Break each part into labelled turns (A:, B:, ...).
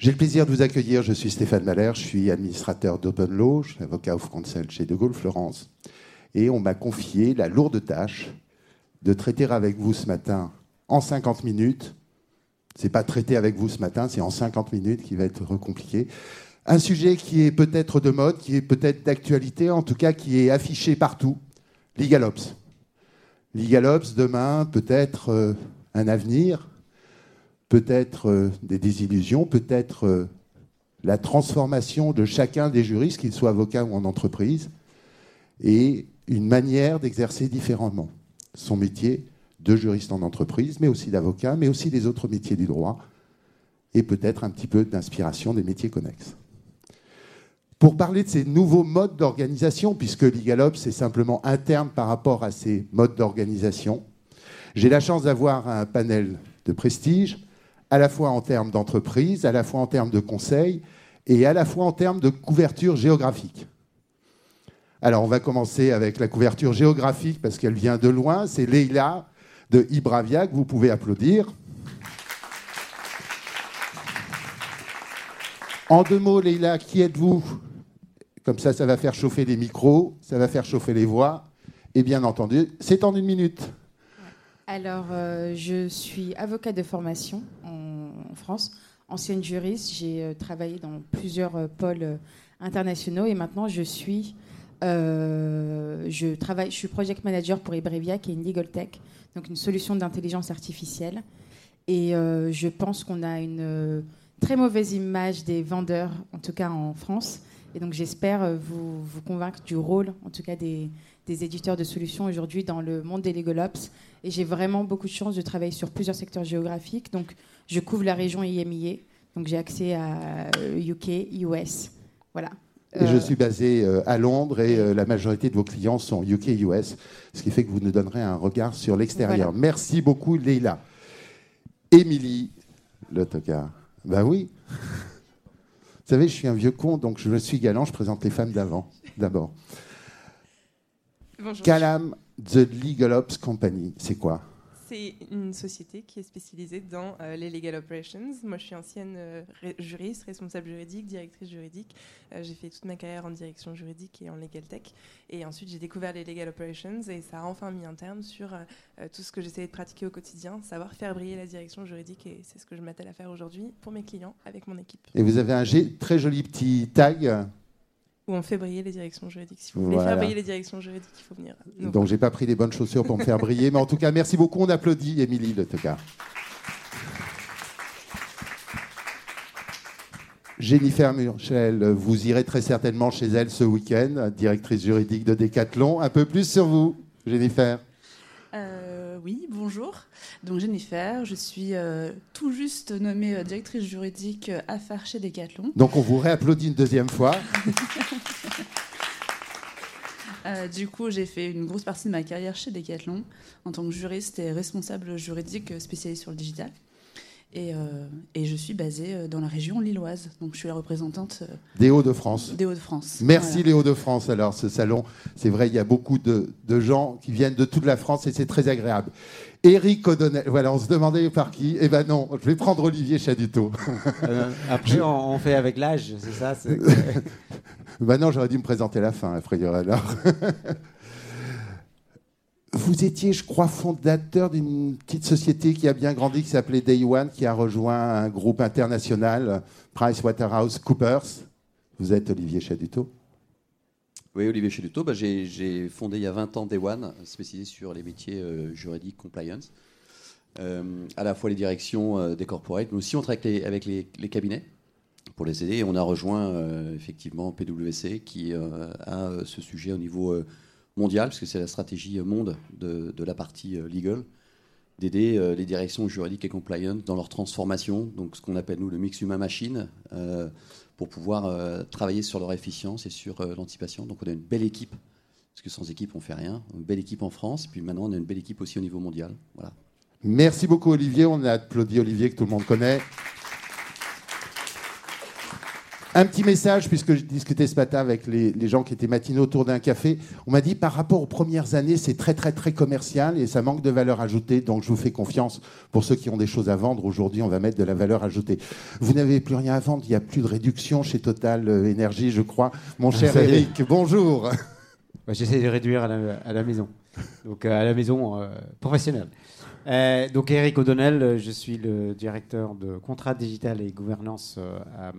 A: J'ai le plaisir de vous accueillir. Je suis Stéphane Malher, je suis administrateur d'Open Law, je suis avocat of counsel chez De Gaulle Florence. Et on m'a confié la lourde tâche de traiter avec vous ce matin en 50 minutes. C'est pas traiter avec vous ce matin, c'est en 50 minutes qui va être compliqué. Un sujet qui est peut-être de mode, qui est peut-être d'actualité, en tout cas qui est affiché partout, l'IGALOPS. L'IGALOPS, demain, peut-être euh, un avenir, peut-être euh, des désillusions, peut-être euh, la transformation de chacun des juristes, qu'ils soient avocats ou en entreprise, et une manière d'exercer différemment son métier de juriste en entreprise, mais aussi d'avocat, mais aussi des autres métiers du droit, et peut-être un petit peu d'inspiration des métiers connexes. Pour parler de ces nouveaux modes d'organisation, puisque l'IGALOPS est simplement interne par rapport à ces modes d'organisation, j'ai la chance d'avoir un panel de prestige à la fois en termes d'entreprise, à la fois en termes de conseil et à la fois en termes de couverture géographique. Alors, on va commencer avec la couverture géographique parce qu'elle vient de loin. C'est Leila de Ibravia que vous pouvez applaudir. En deux mots, Leila, qui êtes-vous? Comme ça, ça va faire chauffer les micros, ça va faire chauffer les voix. Et bien entendu, c'est en une minute.
B: Alors, euh, je suis avocate de formation en, France, ancienne juriste. J'ai euh, travaillé dans plusieurs euh, pôles internationaux et maintenant je suis, je travaille, je suis project manager pour Ebrevia, qui est une legal tech, donc une solution d'intelligence artificielle. Et je pense qu'on a une très mauvaise image des vendeurs, en tout cas en France. Et donc j'espère vous, vous convaincre du rôle, en tout cas des, des éditeurs de solutions aujourd'hui dans le monde des Legal Ops. Et j'ai vraiment beaucoup de chance de travailler sur plusieurs secteurs géographiques. Donc, je couvre la région IMIA. Donc, j'ai accès à UK, euh, US. Voilà.
A: Et je euh, suis basé euh, à Londres et la majorité de vos clients sont UK, US, ce qui fait que vous nous donnerez un regard sur l'extérieur. Merci beaucoup, Leila. Émilie, l'autocar. Ben oui. Vous savez, je suis un vieux con, donc je suis galant, je présente les femmes d'avant, d'abord. Calam The Legal Ops Company, c'est quoi?
C: C'est une société qui est spécialisée dans euh, les legal operations. Moi, je suis ancienne euh, juriste, responsable juridique, directrice juridique. Euh, j'ai fait toute ma carrière en direction juridique et en legal tech. Et ensuite, j'ai découvert les legal operations et ça a enfin mis un terme sur tout ce que j'essayais de pratiquer au quotidien, savoir faire briller la direction juridique. Et c'est ce que je m'attelle à faire aujourd'hui pour mes clients avec mon équipe.
A: Et vous avez un très joli petit tag
C: on fait briller les directions juridiques. Si vous voulez faire briller les directions juridiques, il faut venir.
A: Donc j'ai pas pris les bonnes chaussures pour me faire briller, mais en tout cas, merci beaucoup. On applaudit Émilie Le cas. Jennifer Murchel, vous irez très certainement chez elle ce week-end, directrice juridique de Decathlon. Un peu plus sur vous, Jennifer.
D: Euh, oui, bonjour. Donc Jennifer, je suis euh, tout juste nommée euh, directrice juridique affaires chez Decathlon.
A: Donc on vous réapplaudit une deuxième fois.
D: du coup, j'ai fait une grosse partie de ma carrière chez Decathlon en tant que juriste et responsable juridique spécialisé sur le digital. Euh, et, je suis basée euh, dans la région lilloise. Donc je suis la représentante euh,
A: des Hauts-de-France.
D: Des Hauts-de-France.
A: Merci les Hauts-de-France. Alors ce salon, c'est vrai, il y a beaucoup de, gens qui viennent de toute la France et c'est très agréable. Éric O'Donnell, voilà, on se demandait par qui. Eh ben non, je vais prendre Olivier Chaduto.
E: après, on, fait avec l'âge, c'est ça
A: Ben non, j'aurais dû me présenter la fin, après alors. Vous étiez, je crois, fondateur d'une petite société qui a bien grandi, qui s'appelait Day One, qui a rejoint un groupe international, PricewaterhouseCoopers. Vous êtes Olivier Chaduto
F: Oui, Olivier Chaduto. Bah, j'ai fondé il y a 20 ans Day One, spécialisé sur les métiers euh, juridiques, compliance. Euh, à la fois les directions euh, des corporates, mais aussi on travaille avec les, cabinets pour les aider. On a rejoint effectivement PwC qui a ce sujet au niveau mondiale, parce que c'est la stratégie monde de, la partie euh, legal, d'aider euh, les directions juridiques et compliance dans leur transformation, donc ce qu'on appelle nous le mix humain-machine, euh, pour pouvoir travailler sur leur efficience et sur l'anticipation. Donc on a une belle équipe, parce que sans équipe on fait rien, une belle équipe en France, puis maintenant on a une belle équipe aussi au niveau mondial. Voilà.
A: Merci beaucoup Olivier, on a applaudi Olivier que tout le monde connaît. Un petit message, puisque je discutais ce matin avec les, les gens qui étaient matinaux autour d'un café. On m'a dit par rapport aux premières années, c'est très très très commercial et ça manque de valeur ajoutée. Donc je vous fais confiance pour ceux qui ont des choses à vendre. Aujourd'hui, on va mettre de la valeur ajoutée. Vous n'avez plus rien à vendre. Il n'y a plus de réduction chez Total euh, Énergie, je crois. Mon cher
E: y est.
A: Eric, bonjour.
E: Ouais, J'essaie de réduire à la, à la maison. Donc à la maison euh, professionnelle. Euh, donc Eric O'Donnell, je suis le directeur de contrat digital et gouvernance euh, à-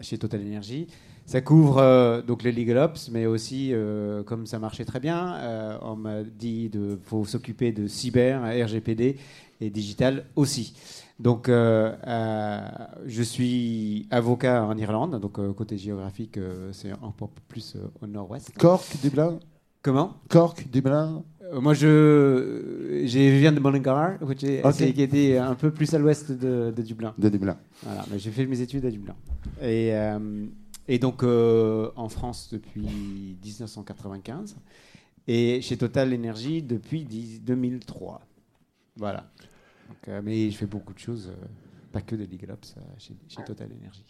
E: chez Total Energy. Ça couvre euh, donc les legal ops, mais aussi, euh, comme ça marchait très bien, euh, on m'a dit de faut s'occuper de cyber, RGPD et digital aussi. Donc, euh, euh, je suis avocat en Irlande, donc euh, côté géographique, euh, c'est un peu plus euh, au nord-ouest.
A: Cork, Dublin?
E: Comment?
A: Cork, Dublin
E: Euh, Moi, je, je viens de c'est- qui était un peu plus à l'ouest de, de Dublin.
A: De Dublin.
E: Voilà, mais j'ai fait mes études à Dublin. Et, euh, et donc euh, en France depuis 1995 et chez Total Energy depuis 10 2003. Voilà. Donc, euh, mais je fais beaucoup de choses, euh, pas que des legal ops euh, chez, chez Total Energy.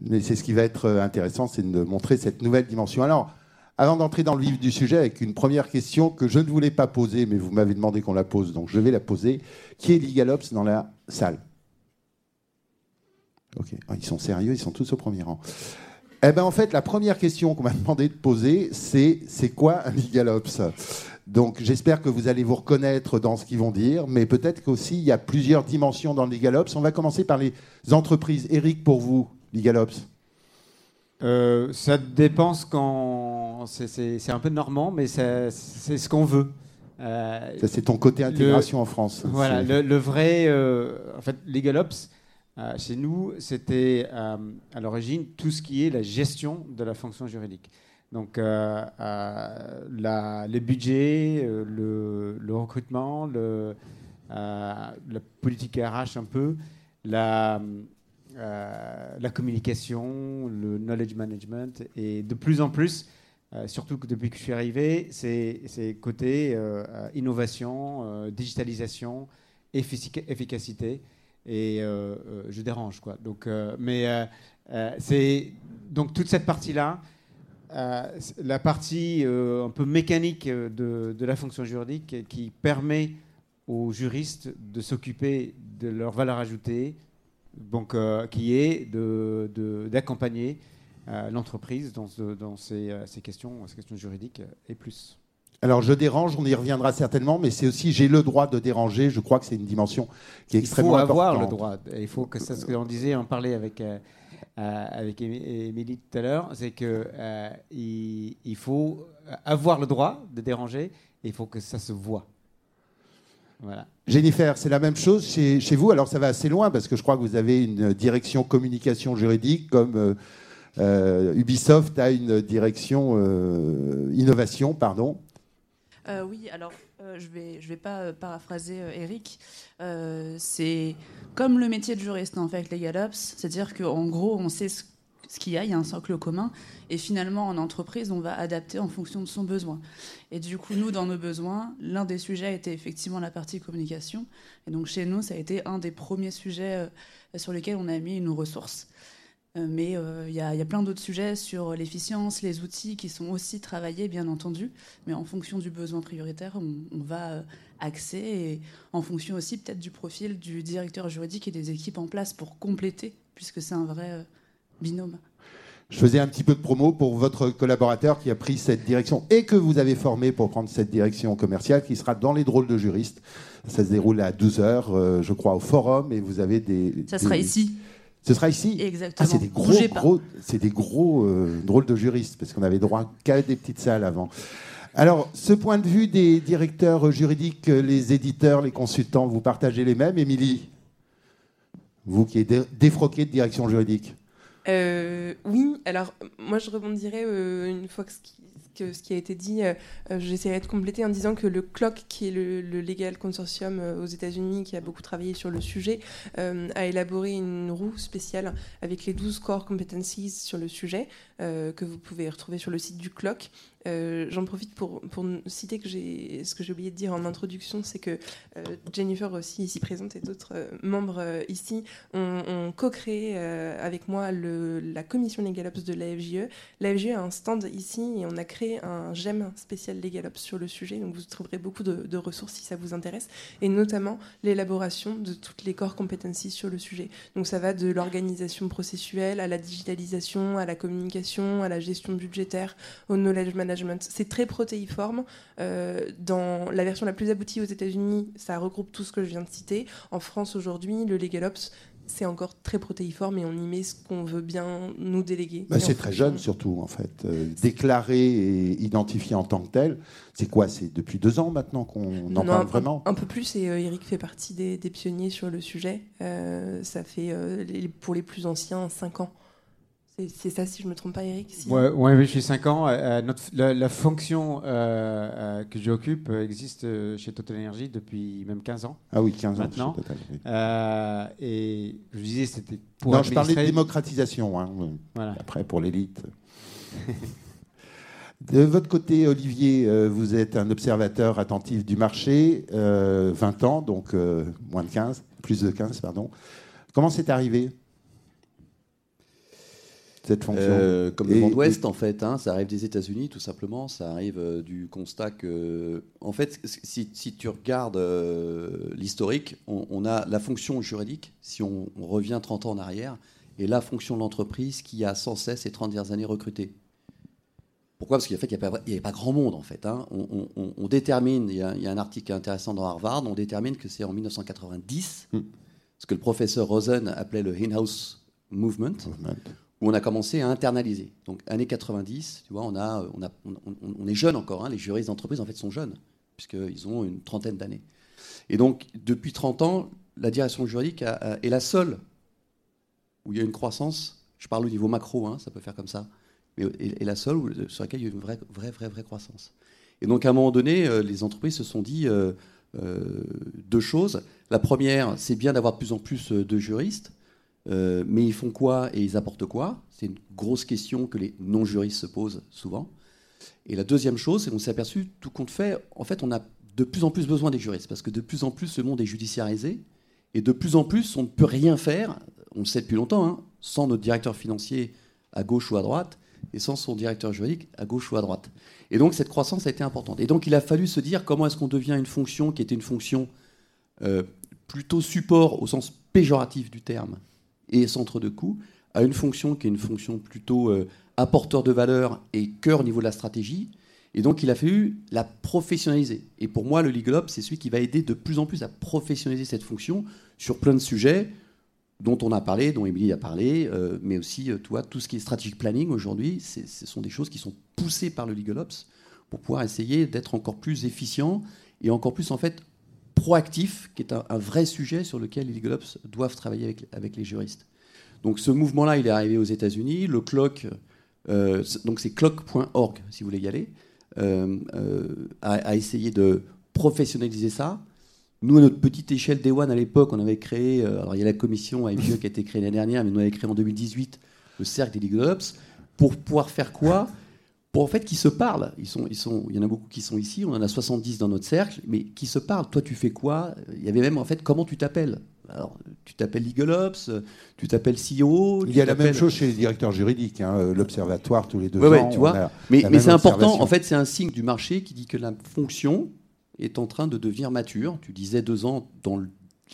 A: Mais c'est ce qui va être euh, intéressant, c'est de montrer cette nouvelle dimension. Alors, avant d'entrer dans le vif du sujet, avec une première question que je ne voulais pas poser, mais vous m'avez demandé qu'on la pose, donc je vais la poser. Qui est LegalOps dans la salle? Ok, Ah, ils sont sérieux, ils sont tous au premier rang. Eh ben, en fait, la première question qu'on m'a demandé de poser, c'est c'est quoi un LegalOps Donc, j'espère que vous allez vous reconnaître dans ce qu'ils vont dire, mais peut-être qu'aussi il y a plusieurs dimensions dans le LegalOps. On va commencer par les entreprises. Eric, pour vous, LegalOps
E: Euh, ça dépend ce qu'on. C'est- un peu normand, mais c'est ce qu'on veut. Euh,
A: c'est ton côté intégration en France.
E: Voilà, le, le vrai, euh, en fait, LegalOps, euh, chez nous, c'était à l'origine tout ce qui est la gestion de la fonction juridique. Donc, la- les budgets, le, le recrutement, la politique RH un peu, la, euh, la communication, le knowledge management, et de plus en plus, euh, surtout que depuis que je suis arrivé, c'est côté euh, innovation, digitalisation, efficacité, et je dérange quoi. Donc, mais c'est donc toute cette partie-là, la partie un peu mécanique de la fonction juridique qui permet aux juristes de s'occuper de leur valeur ajoutée, donc euh, qui est de- de- d'accompagner euh, l'entreprise dans, ce- dans ces, euh, ces questions, ces questions juridiques et plus.
A: Alors, je dérange, on y reviendra certainement, mais c'est aussi j'ai le droit de déranger. Je crois que c'est une dimension qui est
E: Il
A: extrêmement
E: faut avoir
A: importante.
E: le droit. Il faut que c'est ce qu'on disait, on parlait avec euh, avec Émi- Émilie tout à l'heure, c'est que il, il faut avoir le droit de déranger. Et il faut que ça se voit. Voilà.
A: Jennifer, c'est la même chose chez, chez vous? Alors, ça va assez loin parce que je crois que vous avez une direction communication juridique comme euh, euh, Ubisoft a une direction euh, innovation, pardon.
D: Euh, oui, alors euh, je vais, je vais pas euh, paraphraser euh, Eric. Euh, c'est comme le métier de juriste en fait avec les Gallops, c'est-à-dire qu'en gros, on sait ce, ce qu'il y a, il y a un socle commun, et finalement en entreprise, on va adapter en fonction de son besoin. Et du coup, nous, dans nos besoins, l'un des sujets était effectivement la partie communication, et donc chez nous, ça a été un des premiers sujets euh, sur lesquels on a mis nos ressources. Euh, Mais euh, il y, a- plein d'autres sujets sur l'efficience, les outils qui sont aussi travaillés, bien entendu mais en fonction du besoin prioritaire, on, on va axer et en fonction aussi peut-être du profil du directeur juridique et des équipes en place pour compléter, puisque c'est un vrai binôme.
A: Je faisais un petit peu de promo pour votre collaborateur qui a pris cette direction et que vous avez formé pour prendre cette direction commerciale qui sera dans les drôles de juristes. Ça se déroule à 12h, je crois, au forum et vous avez des...
D: Ça sera ici,
A: Ce sera ici? Ah,
D: exactement.
A: c'est des gros,
D: Bougez pas.
A: gros, c'est des gros euh, drôles de juristes, parce qu'on avait droit qu'à des petites salles avant. Alors, ce point de vue des directeurs juridiques, euh, les éditeurs, les consultants, vous partagez les mêmes, Émilie? Vous qui êtes dé- défroquée de direction juridique?
C: Euh, oui, alors moi je rebondirais euh, une fois que ce qui, que ce qui a été dit, euh, euh, j'essaierai de compléter en disant que le CLOC, qui est le, Legal Consortium euh, aux États-Unis, qui a beaucoup travaillé sur le sujet, a élaboré une roue spéciale avec les 12 core competencies sur le sujet, que vous pouvez retrouver sur le site du CLOC. Euh, j'en profite pour, citer ce que j'ai oublié de dire en introduction, c'est que euh, Jennifer aussi ici présente et d'autres euh, membres ici ont, co-créé avec moi la commission LegalOps de l'AFGE. L'AFGE a un stand ici et on a créé un GEM spécial LegalOps sur le sujet, donc vous trouverez beaucoup de, ressources si ça vous intéresse, et notamment l'élaboration de toutes les core competencies sur le sujet. Donc ça va de l'organisation processuelle à la digitalisation, à la communication, à la gestion budgétaire, au knowledge management c'est très protéiforme. Euh, dans la version la plus aboutie aux États-Unis, ça regroupe tout ce que je viens de citer. En France aujourd'hui, le LegalOps c'est encore très protéiforme et on y met ce qu'on veut bien nous déléguer.
A: Bah, c'est très jeune surtout en fait. Euh, déclaré et identifié en tant que tel, c'est quoi? C'est depuis deux ans maintenant qu'on en parle vraiment?
C: un, peu plus et euh, Eric fait partie des, pionniers sur le sujet. ça fait pour les plus anciens cinq ans. C'est ça, si je ne me trompe pas, Eric
E: Oui, ouais, je suis 5 ans. Euh, euh, la, fonction euh, que j'occupe existe chez Total Energy depuis même 15 ans.
A: Ah oui, 15
E: ans maintenant.
A: Total,
E: et je disais, c'était pour.
A: Non, je parlais de démocratisation. Hein, Après, pour l'élite. De votre côté, Olivier, vous êtes un observateur attentif du marché, 20 ans, donc moins de 15, plus de 15, pardon. Comment c'est arrivé? Cette fonction
F: euh, Comme le monde ouest, en fait. Hein, ça arrive des États-Unis, tout simplement. Ça arrive euh, du constat que. En fait, si, tu regardes euh, l'historique, on, a la fonction juridique, si on, revient 30 ans en arrière, et la fonction de l'entreprise qui a sans cesse ces 30 dernières années recruté. Pourquoi? Parce qu'en fait, il n'y avait pas grand monde, en fait. Hein. On, détermine, il y, a, un article intéressant dans Harvard, on détermine que c'est en 1990, hmm. ce que le professeur Rosen appelait le in-house movement où on a commencé à internaliser. Donc, années 90, tu vois, on, a, on, a, on, est jeune encore. Hein, les juristes d'entreprise, en fait, sont jeunes, puisqu'ils ont une trentaine d'années. Et donc, depuis 30 ans, la direction juridique est la seule où il y a une croissance. Je parle au niveau macro, hein, ça peut faire comme ça. Mais est, la seule où, sur laquelle il y a une vraie, vraie, vraie, vraie croissance. Et donc, à un moment donné, euh, les entreprises se sont dit euh, euh, deux choses. La première, c'est bien d'avoir de plus en plus de juristes. Euh, mais ils font quoi et ils apportent quoi? C'est une grosse question que les non-juristes se posent souvent. Et la deuxième chose, c'est qu'on s'est aperçu, tout compte fait, en fait, on a de plus en plus besoin des juristes, parce que de plus en plus, le monde est judiciarisé, et de plus en plus, on ne peut rien faire, on le sait depuis longtemps, hein, sans notre directeur financier à gauche ou à droite, et sans son directeur juridique à gauche ou à droite. Et donc, cette croissance a été importante. Et donc, il a fallu se dire comment est-ce qu'on devient une fonction qui était une fonction euh, plutôt support au sens péjoratif du terme, et centre de coût a une fonction qui est une fonction plutôt euh, apporteur de valeur et cœur au niveau de la stratégie. Et donc, il a fallu la professionnaliser. Et pour moi, le Legal c'est celui qui va aider de plus en plus à professionnaliser cette fonction sur plein de sujets dont on a parlé, dont Émilie a parlé, euh, mais aussi, euh, toi, tout ce qui est strategic planning aujourd'hui, ce sont des choses qui sont poussées par le Legal Ops pour pouvoir essayer d'être encore plus efficient et encore plus, en fait, proactif, qui est un, vrai sujet sur lequel les Legal doivent travailler avec, les juristes. Donc ce mouvement-là, il est arrivé aux États-Unis. Le clock, euh, donc c'est clock.org, si vous voulez y aller, euh, euh, a, essayé de professionnaliser ça. Nous, à notre petite échelle Day One, à l'époque, on avait créé, alors il y a la commission AFGE qui a été créée l'année dernière, mais nous, on avait créé en 2018 le cercle des Legal pour pouvoir faire quoi? Pour en fait qu'ils se parlent. Ils sont, ils sont, il y en a beaucoup qui sont ici, on en a 70 dans notre cercle, mais qui se parlent. Toi, tu fais quoi? Il y avait même en fait comment tu t'appelles? Alors, tu t'appelles Legal Ops, tu t'appelles CEO.
A: Il y a la même chose chez les directeurs juridiques, hein, l'observatoire tous les deux ans.
F: tu vois. Mais, mais c'est important, en fait, c'est un signe du marché qui dit que la fonction est en train de devenir mature. Tu disais deux ans dans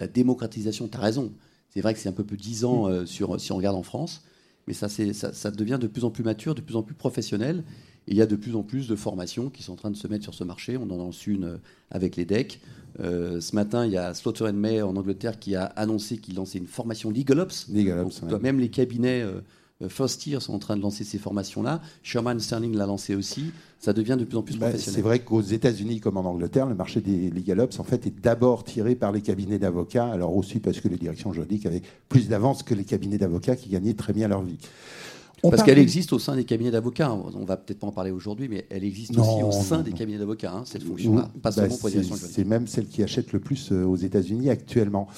F: la démocratisation, tu as raison. C'est vrai que c'est un peu plus dix ans mm. euh, sur, si on regarde en France, mais ça, ça, ça devient de plus en plus mature, de plus en plus professionnel il y a de plus en plus de formations qui sont en train de se mettre sur ce marché. On en lance une euh, avec les decks. Euh, ce matin, il y a Slaughter May en Angleterre qui a annoncé qu'il lançait une formation Legal Ops. Même les cabinets euh, First Year sont en train de lancer ces formations-là. Sherman Sterling l'a lancé aussi. Ça devient de plus en plus bah, professionnel.
A: C'est vrai qu'aux États-Unis comme en Angleterre, le marché des Legal Ops en fait, est d'abord tiré par les cabinets d'avocats. Alors aussi parce que les directions juridiques avaient plus d'avance que les cabinets d'avocats qui gagnaient très bien leur vie.
F: Parce qu'elle existe au sein des cabinets d'avocats. On va peut-être pas en parler aujourd'hui, mais elle existe aussi au sein des cabinets d'avocats, hein, cette fonction-là. Pas
A: bah,
F: seulement pour les
A: C'est même celle qui achète le plus euh, aux États-Unis actuellement.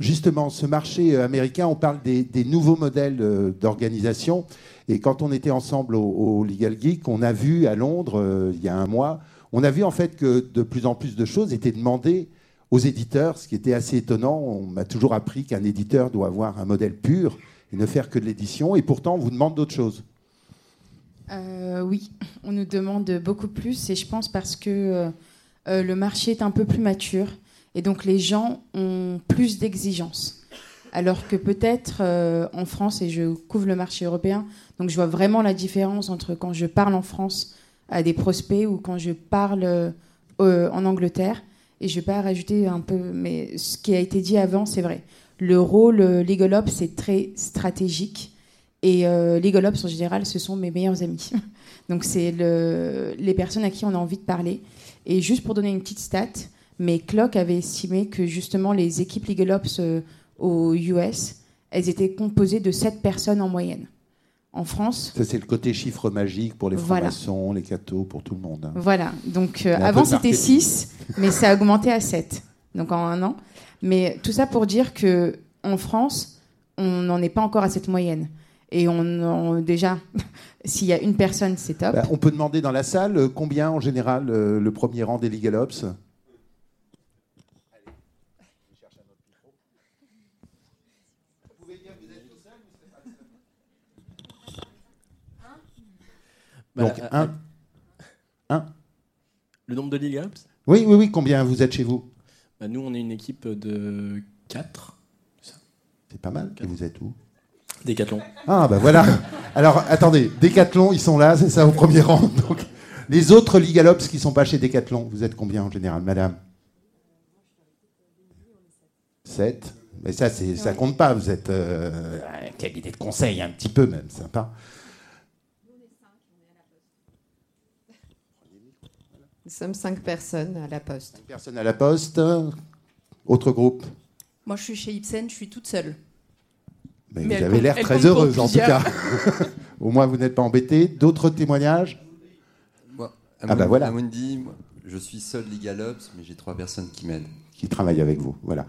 A: Justement, ce marché euh, américain, on parle des, nouveaux modèles euh, d'organisation. Et quand on était ensemble au, Legal Geek, on a vu à Londres, il y a un mois, on a vu en fait que de plus en plus de choses étaient demandées aux éditeurs, ce qui était assez étonnant. On m'a toujours appris qu'un éditeur doit avoir un modèle pur et ne faire que de l'édition. Et pourtant, on vous demande d'autres choses.
B: Euh, oui, on nous demande beaucoup plus. Et je pense parce que euh, euh, le marché est un peu plus mature. Et donc, les gens ont plus d'exigences. Alors que peut-être en France, et je couvre le marché européen, donc je vois vraiment la différence entre quand je parle en France à des prospects ou quand je parle en Angleterre. Et je ne vais pas rajouter un peu, mais ce qui a été dit avant, c'est vrai le rôle euh, Legal Ops c'est très stratégique. Et euh, en général, ce sont mes meilleurs amis. Donc, c'est le, les personnes à qui on a envie de parler. Et juste pour donner une petite stat, mais Clock avait estimé que justement les équipes Legal Ops euh, aux US, elles étaient composées de 7 personnes en moyenne. En France.
A: Ça, c'est le côté chiffre magique pour les francs les cathos, pour tout le monde. Hein.
B: Voilà. Donc, avant, c'était 6, mais ça a augmenté à 7. Donc, en un an. Mais tout ça pour dire que en France, on n'en est pas encore à cette moyenne. Et on, déjà, s'il y a une personne, c'est top.
A: Bah, on peut demander dans la salle euh, combien en général euh, le premier rang des Legal Ops? Donc, bah, un. Un.
G: Le nombre de Legal Ops
A: Oui, oui, oui. Combien vous êtes chez vous?
G: Bah, nous, on est une équipe de 4.
A: C'est pas mal. Et vous êtes où?
G: Décathlon.
A: Ah, ben voilà. Alors, attendez, Décathlon, ils sont là, c'est ça, au premier rang. Donc, les autres Ligalops qui ne sont pas chez Décathlon, vous êtes combien en général, madame? 7 Mais ça, ça compte pas, vous êtes euh, un cabinet de conseil, un petit peu même, sympa.
H: Nous sommes cinq personnes à la Poste.
A: Cinq personnes à la Poste. Autre groupe
I: Moi, je suis chez Ipsen, je suis toute seule.
A: Mais, vous avez l'air très heureuse, en tout cas. Au moins, vous n'êtes pas embêté. D'autres témoignages
J: Moi, ah bah voilà. Amundi, je suis seul Legal Ops, mais j'ai trois personnes qui m'aident
A: qui travaillent avec vous. Voilà.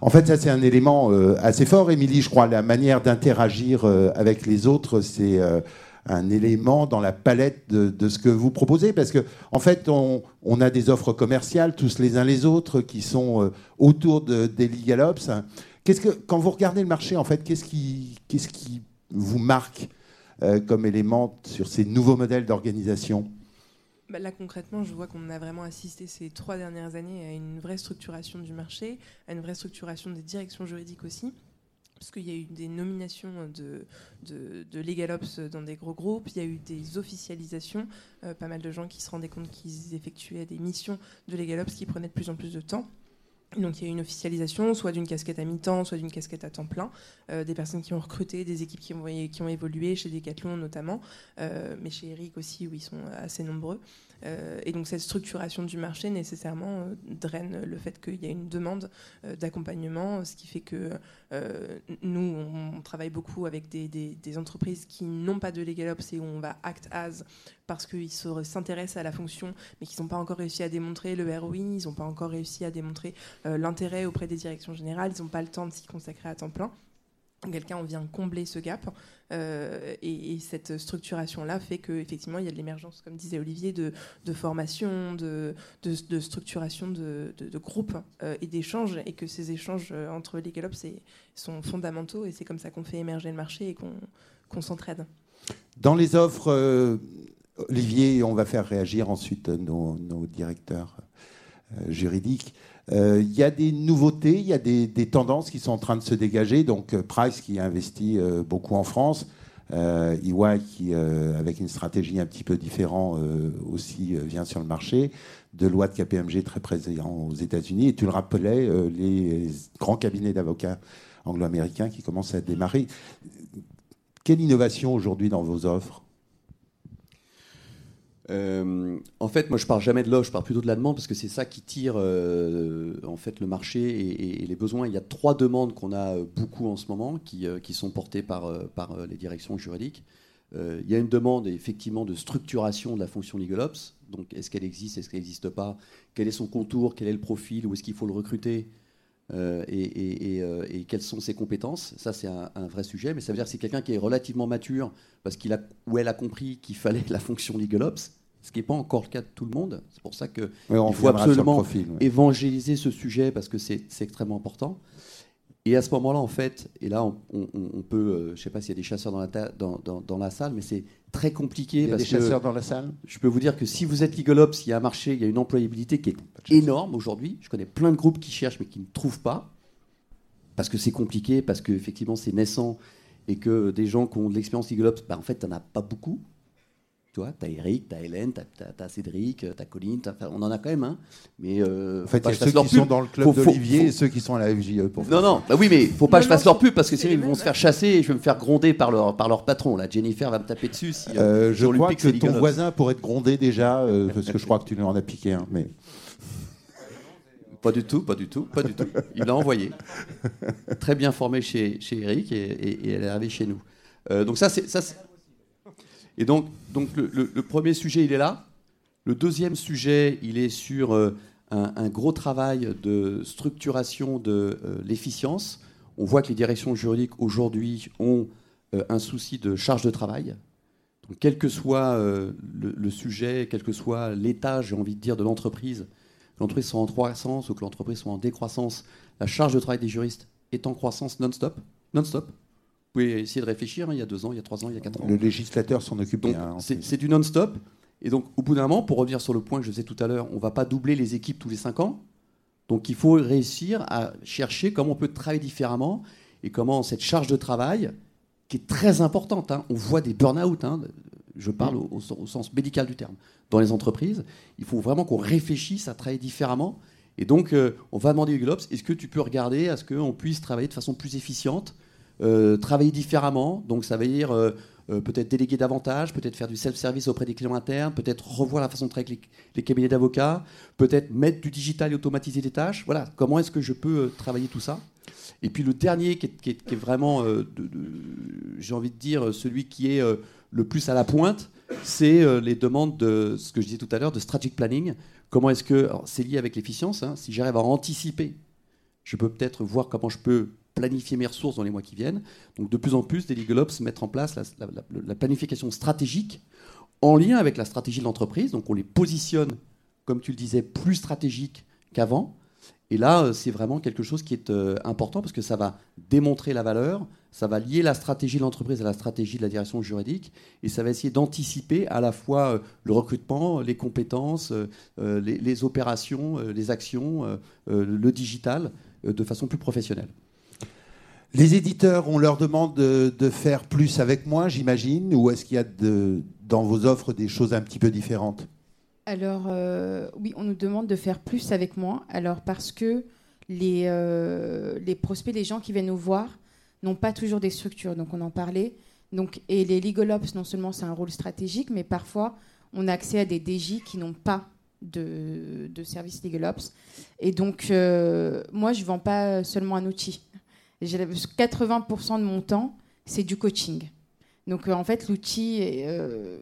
A: En fait, ça c'est un élément euh, assez fort, Émilie. Je crois la manière d'interagir euh, avec les autres, c'est euh, un élément dans la palette de, ce que vous proposez Parce qu'en en fait, on, a des offres commerciales, tous les uns les autres, qui sont euh, autour de, des Legalops. Qu'est-ce que, quand vous regardez le marché, en fait, qu'est-ce qui, qu'est-ce qui vous marque euh, comme élément sur ces nouveaux modèles d'organisation?
C: Bah, Là, concrètement, je vois qu'on a vraiment assisté ces trois dernières années à une vraie structuration du marché, à une vraie structuration des directions juridiques aussi parce qu'il y a eu des nominations de, de, de LegalOps dans des gros groupes, il y a eu des officialisations, euh, pas mal de gens qui se rendaient compte qu'ils effectuaient des missions de LegalOps qui prenaient de plus en plus de temps. Donc il y a eu une officialisation, soit d'une casquette à mi-temps, soit d'une casquette à temps plein, euh, des personnes qui ont recruté, des équipes qui ont, évolué, chez Decathlon notamment, euh, mais chez Eric aussi, où ils sont assez nombreux. Euh, et donc cette structuration du marché nécessairement euh, draine le fait qu'il y a une demande euh, d'accompagnement, ce qui fait que nous, on, travaille beaucoup avec des, entreprises qui n'ont pas de legal ops et où on va act as parce qu'ils s'intéressent à la fonction, mais qui n'ont pas encore réussi à démontrer le ROI, ils n'ont pas encore réussi à démontrer l'intérêt auprès des directions générales, ils n'ont pas le temps de s'y consacrer à temps plein. Quelqu'un on vient combler ce gap euh, et, cette structuration là fait qu'effectivement il y a de l'émergence comme disait Olivier de, formation de, structuration de, groupes euh, et d'échanges et que ces échanges euh, entre les galops sont fondamentaux et c'est comme ça qu'on fait émerger le marché et qu'on s'entraide.
A: Dans les offres Olivier on va faire réagir ensuite nos directeurs juridiques euh, il y a des nouveautés, il y a des, tendances qui sont en train de se dégager. Donc euh, Price qui a investi euh, beaucoup en France, euh, EY qui, avec une stratégie un petit peu différente aussi, vient sur le marché. Deloitte KPMG très présent aux États-Unis. Et tu le rappelais, les grands cabinets d'avocats anglo-américains qui commencent à démarrer. Quelle innovation aujourd'hui dans vos offres?
F: Euh, en fait, moi, je parle jamais de l'offre, je parle plutôt de la demande parce que c'est ça qui tire euh, en fait le marché et, les besoins. Il y a trois demandes qu'on a beaucoup en ce moment qui, euh, sont portées par, les directions juridiques. il y a une demande effectivement de structuration de la fonction LegalOps. Donc, est-ce qu'elle existe, est-ce qu'elle n'existe pas? Quel est son contour? Quel est le profil? Où est-ce qu'il faut le recruter? Et, quelles sont ses compétences? Ça, c'est un, vrai sujet. Mais ça veut dire que c'est quelqu'un qui est relativement mature parce qu'il a ou elle a compris qu'il fallait la fonction LegalOps ce qui n'est pas encore le cas de tout le monde. C'est pour ça qu'il faut absolument évangéliser ce sujet parce que c'est extrêmement important. Et à ce moment-là, en fait, et là, on, peut, euh, je ne sais pas s'il y a des chasseurs dans la, dans, dans, la salle, mais c'est très compliqué.
A: Il y a des chasseurs dans la salle?
F: Je peux vous dire que si vous êtes Ops, il y a un marché, il y a une employabilité qui est énorme aujourd'hui. Je connais plein de groupes qui cherchent mais qui ne trouvent pas, parce que c'est compliqué, parce qu'effectivement c'est naissant, et que des gens qui ont de l'expérience Ops, bah, en fait, tu n'en as pas beaucoup. Tu vois, t'as Eric, t'as Hélène, t'as Cédric, t'as Colline, on en a quand même, hein. Mais
A: euh, en fait, il y a ceux qui sont dans le club d'Olivier et ceux qui sont à la FJE. Pour
F: non, non, bah oui, mais faut pas que je fasse leur pub parce que sinon ils vont se faire chasser et je vais me faire gronder par leur, par leur patron. Là, Jennifer va me taper dessus. Si,
A: euh, euh je crois que ton voisin pourrait te gronder déjà euh, parce que je crois que tu lui en as piqué un. Mais...
F: Pas du tout, pas du tout, pas du tout. Il l'a envoyé. Très bien formé chez, chez Eric et, elle est arrivée chez nous. donc ça, c'est et donc, le, premier sujet, il est là. Le deuxième sujet, il est sur euh, un, gros travail de structuration de euh, l'efficience. On voit que les directions juridiques aujourd'hui ont euh, un souci de charge de travail. Quel que soit le, sujet, quel que soit l'état, j'ai envie de dire, de l'entreprise, que l'entreprise soit en croissance ou que l'entreprise soit en décroissance, la charge de travail des juristes est en croissance non-stop. Non-stop. Vous pouvez essayer de réfléchir, hein, il y a deux ans, il y a trois ans, il y a quatre ans.
A: Le législateur s'en occupe bien.
F: C'est du non-stop. Et donc, au bout d'un moment, pour revenir sur le point que je faisais tout à l'heure, on ne va pas doubler les équipes tous les cinq ans. Donc, il faut réussir à chercher comment on peut travailler différemment et comment cette charge de travail, qui est très importante, hein, on voit des burn-out, hein, je parle au, sens médical du terme, dans les entreprises, il faut vraiment qu'on réfléchisse à travailler différemment. Et donc, euh, on va demander au GLOPS, est-ce que tu peux regarder à ce qu'on puisse travailler de façon plus efficiente travailler différemment. Donc ça veut dire euh, euh, peut-être déléguer davantage, peut-être faire du self-service auprès des clients internes, peut-être revoir la façon de travailler avec les, cabinets d'avocats, peut-être mettre du digital et automatiser des tâches. Voilà, comment est-ce que je peux travailler tout ça? Et puis le dernier qui est, vraiment, j'ai envie de dire, celui qui est le plus à la pointe, c'est les demandes de ce que je disais tout à l'heure, de strategic planning. Comment est-ce que, c'est lié avec l'efficience, hein, si j'arrive à anticiper, je peux peut-être voir comment je peux planifier mes ressources dans les mois qui viennent. Donc de plus en plus, des Legal Ops mettent en place la, planification stratégique en lien avec la stratégie de l'entreprise. Donc on les positionne, comme tu le disais, plus stratégiques qu'avant. Et là, euh, c'est vraiment quelque chose qui est euh, important parce que ça va démontrer la valeur, ça va lier la stratégie de l'entreprise à la stratégie de la direction juridique et ça va essayer d'anticiper à la fois euh, le recrutement, les compétences, les, opérations, les actions, le digital de façon plus professionnelle.
A: Les éditeurs, on leur demande de, faire plus avec moi, j'imagine, ou est-ce qu'il y a dans vos offres des choses un petit peu différentes?
B: Alors, euh, oui, on nous demande de faire plus avec moi. Alors, parce que les, euh, les prospects, les gens qui viennent nous voir, n'ont pas toujours des structures. Donc, on en parlait. Donc, et les Legal Ops, non seulement c'est un rôle stratégique, mais parfois, on a accès à des DJ qui n'ont pas de, service Legal Ops. Et donc, euh, moi, je ne vends pas seulement un outil 80% de mon temps, c'est du coaching. Donc euh, en fait, l'outil euh,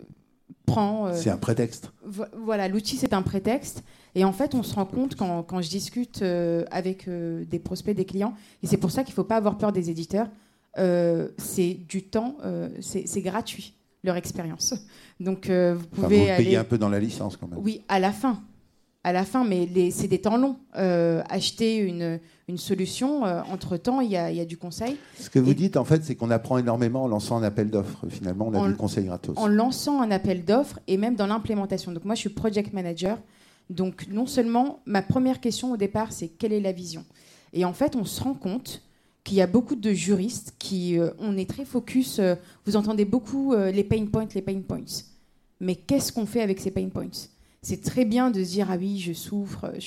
B: prend.
A: Euh, c'est un prétexte.
B: voilà, l'outil c'est un prétexte. Et en fait, on se rend compte quand, quand je discute avec des prospects, des clients, et c'est pour ça qu'il ne faut pas avoir peur des éditeurs, c'est du temps, c'est gratuit leur expérience. Donc vous pouvez
A: enfin, vous payer un peu dans la licence quand même.
B: Oui, à la fin à la fin, mais c'est des temps longs. Euh, acheter une, une solution, euh, entre-temps, il y, a, du conseil.
A: Ce que vous dites, en fait, c'est qu'on apprend énormément en lançant un appel d'offres. Finalement, on a du conseil gratos.
B: En lançant un appel d'offres et même dans l'implémentation. Donc moi, je suis project manager. Donc non seulement, ma première question au départ, c'est quelle est la vision? Et en fait, on se rend compte qu'il y a beaucoup de juristes qui, euh, on est très focus, vous entendez beaucoup les pain points, les pain points. Mais qu'est-ce qu'on fait avec ces pain points? C'est très bien de se dire ah oui, je souffre, je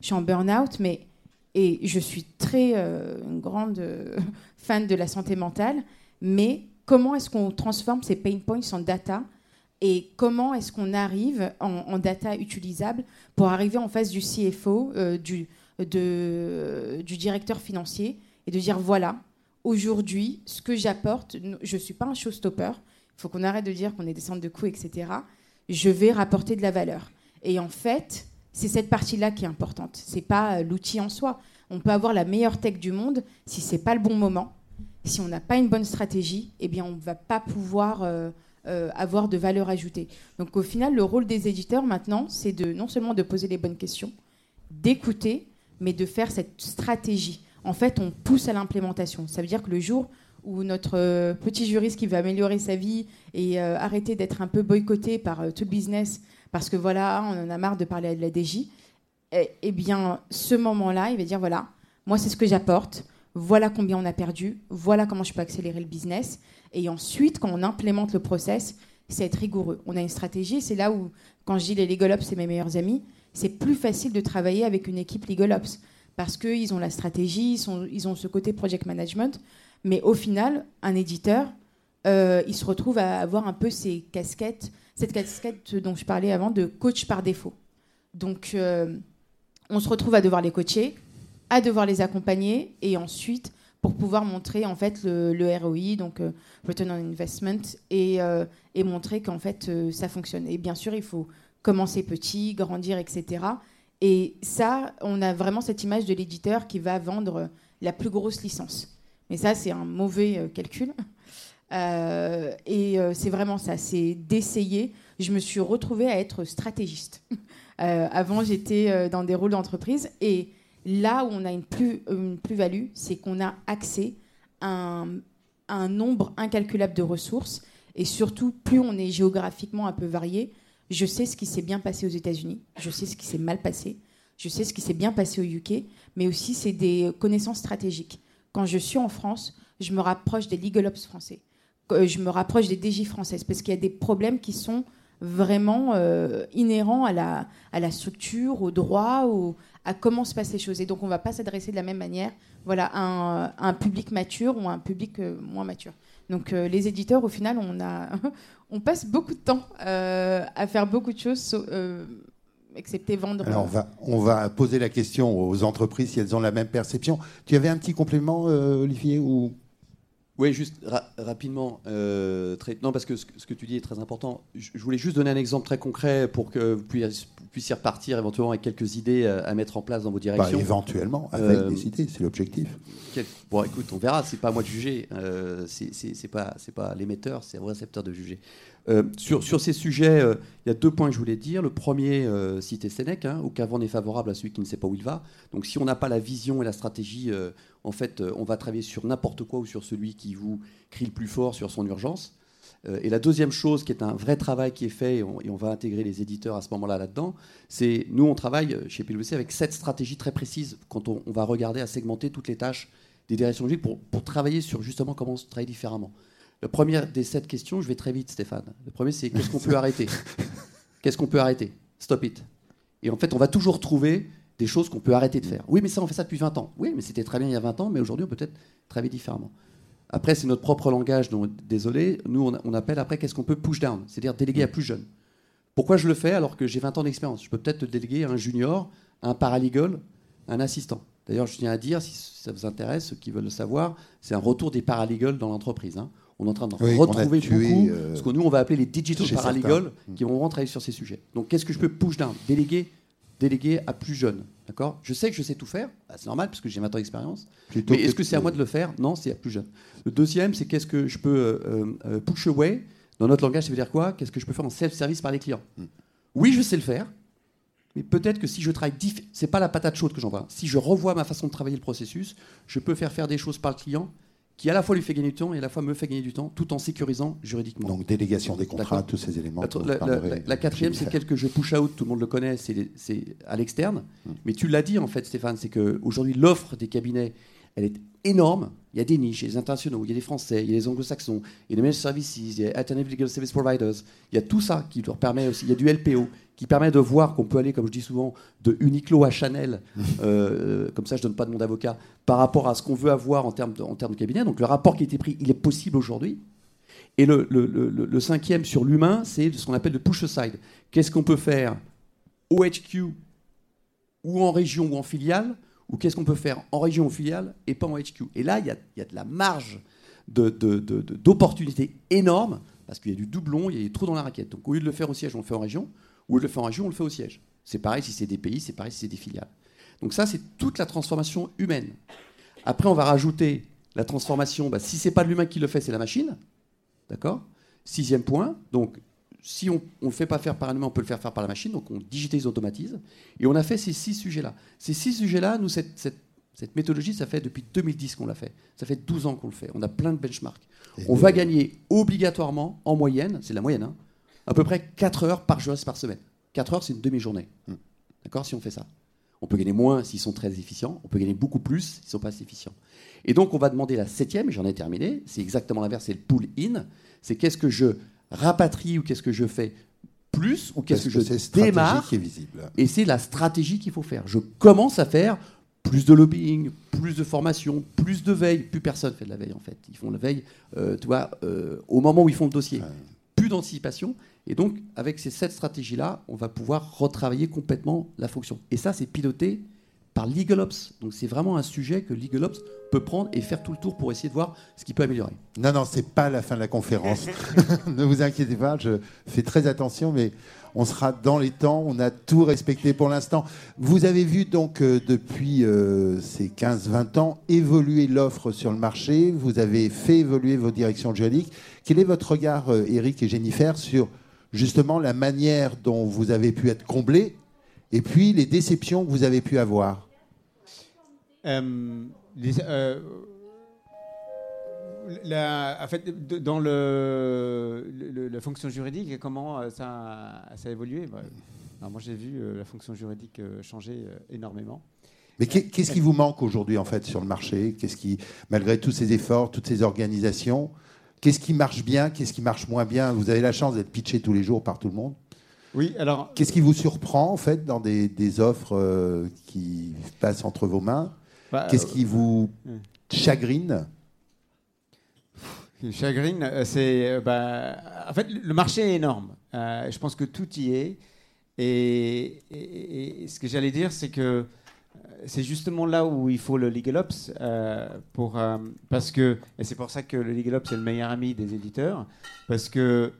B: suis en, burn-out, mais et je suis très euh, une grande euh, fan de la santé mentale, mais comment est-ce qu'on transforme ces pain points en data et comment est-ce qu'on arrive en, data utilisable pour arriver en face du CFO, euh, du, du directeur financier, et de dire voilà, aujourd'hui, ce que j'apporte, je ne suis pas un showstopper, il faut qu'on arrête de dire qu'on est des centres de coûts, etc. Je vais rapporter de la valeur. Et en fait, c'est cette partie-là qui est importante. C'est pas euh, l'outil en soi. On peut avoir la meilleure tech du monde si c'est pas le bon moment, si on n'a pas une bonne stratégie, eh bien on ne va pas pouvoir euh, euh, avoir de valeur ajoutée. Donc au final, le rôle des éditeurs maintenant, c'est de non seulement de poser les bonnes questions, d'écouter, mais de faire cette stratégie. En fait, on pousse à l'implémentation. Ça veut dire que le jour où notre euh, petit juriste qui veut améliorer sa vie et euh, arrêter d'être un peu boycotté par euh, tout le business parce que voilà, on en a marre de parler de la DJ, eh, eh bien, ce moment-là, il va dire voilà, moi c'est ce que j'apporte, voilà combien on a perdu, voilà comment je peux accélérer le business. Et ensuite, quand on implémente le process, c'est être rigoureux. On a une stratégie, c'est là où, quand je dis les Legal Ops, c'est mes meilleurs amis, c'est plus facile de travailler avec une équipe Legal Ops parce qu'ils ont la stratégie, ils ont ce côté project management. Mais au final, un éditeur, euh, il se retrouve à avoir un peu ces casquettes, cette casquette dont je parlais avant de coach par défaut. Donc, euh, on se retrouve à devoir les coacher, à devoir les accompagner, et ensuite pour pouvoir montrer en fait le, ROI, donc euh, Return on Investment, et, et montrer qu'en fait ça fonctionne. Et bien sûr, il faut commencer petit, grandir, etc. Et ça, on a vraiment cette image de l'éditeur qui va vendre la plus grosse licence. Mais ça, c'est un mauvais euh, calcul. Euh, et euh, c'est vraiment ça, c'est d'essayer. Je me suis retrouvée à être stratégiste. avant, j'étais dans des rôles d'entreprise. Et là où on a une plus-value, plus c'est qu'on a accès à un, un, nombre incalculable de ressources. Et surtout, plus on est géographiquement un peu varié, je sais ce qui s'est bien passé aux États-Unis, je sais ce qui s'est mal passé, je sais ce qui s'est bien passé au UK, mais aussi c'est des connaissances stratégiques quand je suis en France, je me rapproche des legal ops français. Euh, je me rapproche des DJ françaises parce qu'il y a des problèmes qui sont vraiment euh, inhérents à la, structure, au droit, à comment se passent les choses. Et donc, on ne va pas s'adresser de la même manière voilà, à, un, public mature ou à un public euh, moins mature. Donc, les éditeurs, au final, on passe beaucoup de temps à faire beaucoup de choses excepté vendre.
A: Alors on va, on va poser la question aux entreprises si elles ont la même perception. Tu avais un petit complément, euh, Olivier ou...
F: Oui, juste rapidement. Euh, très, non, parce que ce, que tu dis est très important. Je, voulais juste donner un exemple très concret pour que vous puissiez, repartir éventuellement avec quelques idées à, mettre en place dans vos bah, directions.
A: éventuellement, avec euh, des idées, c'est l'objectif.
F: Bon, écoute, on verra. C'est pas à moi de juger. Euh, c'est pas, pas l'émetteur, c'est au récepteur de juger. Euh, sur, ces sujets, euh, il y a deux points que je voulais dire. Le premier, euh, citer Sénèque, hein, aucun vent n'est favorable à celui qui ne sait pas où il va. Donc si on n'a pas la vision et la stratégie, en fait, on va travailler sur n'importe quoi ou sur celui qui vous crie le plus fort sur son urgence. et la deuxième chose, qui est un vrai travail qui est fait, et on, va intégrer les éditeurs à ce moment-là là-dedans, c'est nous, on travaille chez PwC avec sept stratégies très précises quand on, va regarder à segmenter toutes les tâches des directions logiques pour, pour travailler sur justement comment se travailler différemment. La première des sept questions, je vais très vite, Stéphane. Le premier, c'est qu'est-ce qu'on peut arrêter? Qu'est-ce qu'on peut arrêter? Stop it. Et en fait, on va toujours trouver des choses qu'on peut arrêter de faire. Oui, mais ça, on fait ça depuis 20 ans. Oui, mais c'était très bien il y a 20 ans, mais aujourd'hui, on peut peut-être travailler différemment. Après, c'est notre propre langage, donc désolé. Nous, on, appelle après qu'est-ce qu'on peut push down, c'est-à-dire déléguer à plus jeunes. Pourquoi je le fais alors que j'ai 20 ans d'expérience? Je peux peut-être déléguer à un junior, à un paralegal, à un assistant. D'ailleurs, je tiens à dire, si ça vous intéresse, ceux qui veulent le savoir, c'est un retour des paralegals dans l'entreprise. Hein on est en train de retrouver beaucoup euh, ce que nous on va appeler les digital paralegals qui vont travailler sur ces sujets. Donc qu'est-ce que je peux push down Déléguer déléguer à plus jeunes. D'accord? Je sais que je sais tout faire, bah, c'est normal parce que j'ai 20 ans d'expérience. Mais est-ce que c'est à moi de le faire? Non, c'est à plus jeune. Le deuxième, c'est qu'est-ce que je peux euh, euh, push away? Dans notre langage, ça veut dire quoi? Qu'est-ce que je peux faire en self-service par les clients? Hmm. Oui, je sais le faire, mais peut-être que si je travaille, c'est pas la patate chaude que j'envoie. Si je revois ma façon de travailler le processus, je peux faire faire des choses par le client qui à la fois lui fait gagner du temps et à la fois me fait gagner du temps, tout en sécurisant juridiquement.
A: Donc délégation des contrats, tous ces éléments.
F: La, quatrième, c'est quelque que je push out, tout le monde le connaît, c'est à l'externe. Hmm. Mais tu l'as dit en fait, Stéphane, c'est qu'aujourd'hui l'offre des cabinets, elle est énorme. Il y a des niches, il y a des internationaux, il y a des Français, il y a des anglo-saxons, il y a des managed services, il y a Alternative Legal Service Providers. Il y a tout ça qui leur permet aussi. Il y a du LPO qui permet de voir qu'on peut aller, comme je dis souvent, de Uniqlo à Chanel. Euh, comme ça, je donne pas de nom d'avocat par rapport à ce qu'on veut avoir en termes de, en termes de cabinet. Donc le rapport qui a été pris, il est possible aujourd'hui. Et le, le, le, cinquième sur l'humain, c'est ce qu'on appelle le push aside. Qu'est-ce qu'on peut faire au HQ ou en région ou en filiale ou qu'est-ce qu'on peut faire en région ou filiale et pas en HQ. Et là, il y a, de la marge d'opportunités de, énorme parce qu'il y a du doublon, il y a des trous dans la raquette. Donc au lieu de le faire au siège, on le fait en région. Lieu de le faire en région, on le fait au siège. C'est pareil si c'est des pays, c'est pareil si c'est des filiales. Donc ça, c'est toute la transformation humaine. Après, on va rajouter la transformation. Bah, si c'est pas l'humain qui le fait, c'est la machine. D'accord? Sixième point. Donc, si on ne le fait pas faire par un humain, on peut le faire faire par la machine. Donc, on digitalise, automatise. Et on a fait ces six sujets-là. Ces six sujets-là, nous, cette, cette, cette, méthodologie, ça fait depuis 2010 qu'on l'a fait. Ça fait 12 ans qu'on le fait. On a plein de benchmarks. on va gagner obligatoirement, en moyenne, c'est la moyenne, hein, à peu près 4 heures par juriste par semaine. 4 heures, c'est une demi-journée. Hmm. D'accord Si on fait ça. On peut gagner moins s'ils sont très efficients, on peut gagner beaucoup plus s'ils ne sont pas assez efficients. Et donc, on va demander la septième, j'en ai terminé, c'est exactement l'inverse, c'est le pull-in. C'est qu'est-ce que je rapatrie ou qu'est-ce que je fais plus ou qu'est-ce que, je démarre.
A: Qui est visible.
F: Et c'est la stratégie qu'il faut faire. Je commence à faire plus de lobbying, plus de formation, plus de veille. Plus personne fait de la veille en fait. Ils font la veille, euh, tu vois, euh, au moment où ils font le dossier. Plus d'anticipation. Et donc, avec ces sept stratégies-là, on va pouvoir retravailler complètement la fonction. Et ça, c'est piloté par LegalOps. Donc, c'est vraiment un sujet que LegalOps peut prendre et faire tout le tour pour essayer de voir ce qui peut améliorer.
A: Non, non, c'est pas la fin de la conférence. ne vous inquiétez pas, je fais très attention, mais on sera dans les temps, on a tout respecté pour l'instant. Vous avez vu donc euh, depuis euh, ces 15-20 ans évoluer l'offre sur le marché, vous avez fait évoluer vos directions juridiques. Quel est votre regard, euh, Eric et Jennifer, sur justement la manière dont vous avez pu être comblé et puis les déceptions que vous avez pu avoir?
E: Euh, la, en fait, dans le, la fonction juridique, comment euh, ça, ça a évolué? Bah, Moi, j'ai vu euh, la fonction juridique changer énormément.
A: Mais qu'est-ce qui vous manque aujourd'hui en fait sur le marché? Qu'est-ce qui, malgré tous ces efforts, toutes ces organisations, qu'est-ce qui marche bien Qu'est-ce qui marche moins bien? Vous avez la chance d'être pitché tous les jours par tout le monde.
E: Oui, alors.
A: Qu'est-ce qui vous surprend en fait dans des, des offres qui passent entre vos mains? Bah, Qu'est-ce qui vous euh, chagrine?
E: Chagrine, euh, c'est. Euh, bah, en fait, le marché est énorme. je pense que tout y est. Et, ce que j'allais dire, c'est que c'est justement là où il faut le LegalOps. pour, parce que, et c'est pour ça que le LegalOps est le meilleur ami des éditeurs. Parce que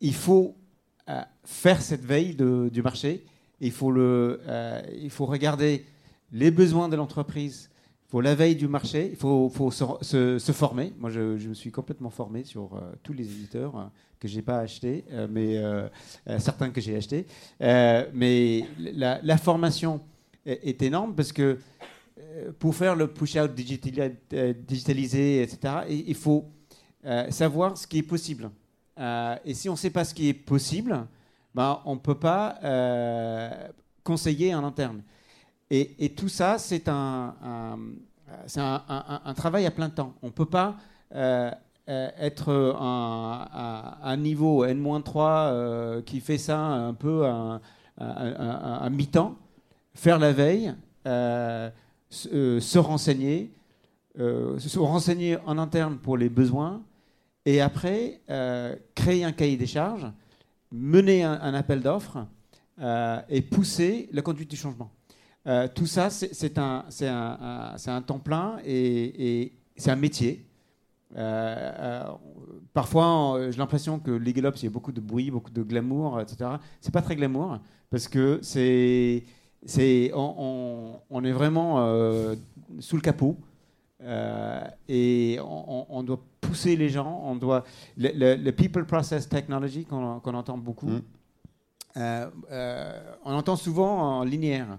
E: il faut faire cette veille du marché. Il faut, le, il faut regarder les besoins de l'entreprise. Il faut la veille du marché, il faut, se, former. Moi, je, me suis complètement formé sur euh, tous les éditeurs euh, que je n'ai pas achetés, euh, mais certains que j'ai achetés. mais la, formation est, énorme parce que pour faire le push-out digitalisé, etc., il faut savoir ce qui est possible. et si on ne sait pas ce qui est possible, ben, on ne peut pas conseiller en interne. Et, tout ça, c'est un, travail à plein temps. On ne peut pas euh, euh, être à un niveau N-3 euh, qui fait ça un peu à, mi-temps, faire la veille, se, renseigner, se renseigner en interne pour les besoins, et après créer un cahier des charges, mener un appel d'offres et pousser la conduite du changement. Euh, tout ça, c'est un, un, un, temps plein et, c'est un métier. Euh, euh, parfois, j'ai l'impression que LegalOps, il y a beaucoup de bruit, beaucoup de glamour, etc. C'est pas très glamour parce que c'est, c'est, on, on, est vraiment sous le capot et on, doit pousser les gens. On doit le, people process technology qu'on entend beaucoup. Mm. on entend souvent en linéaire.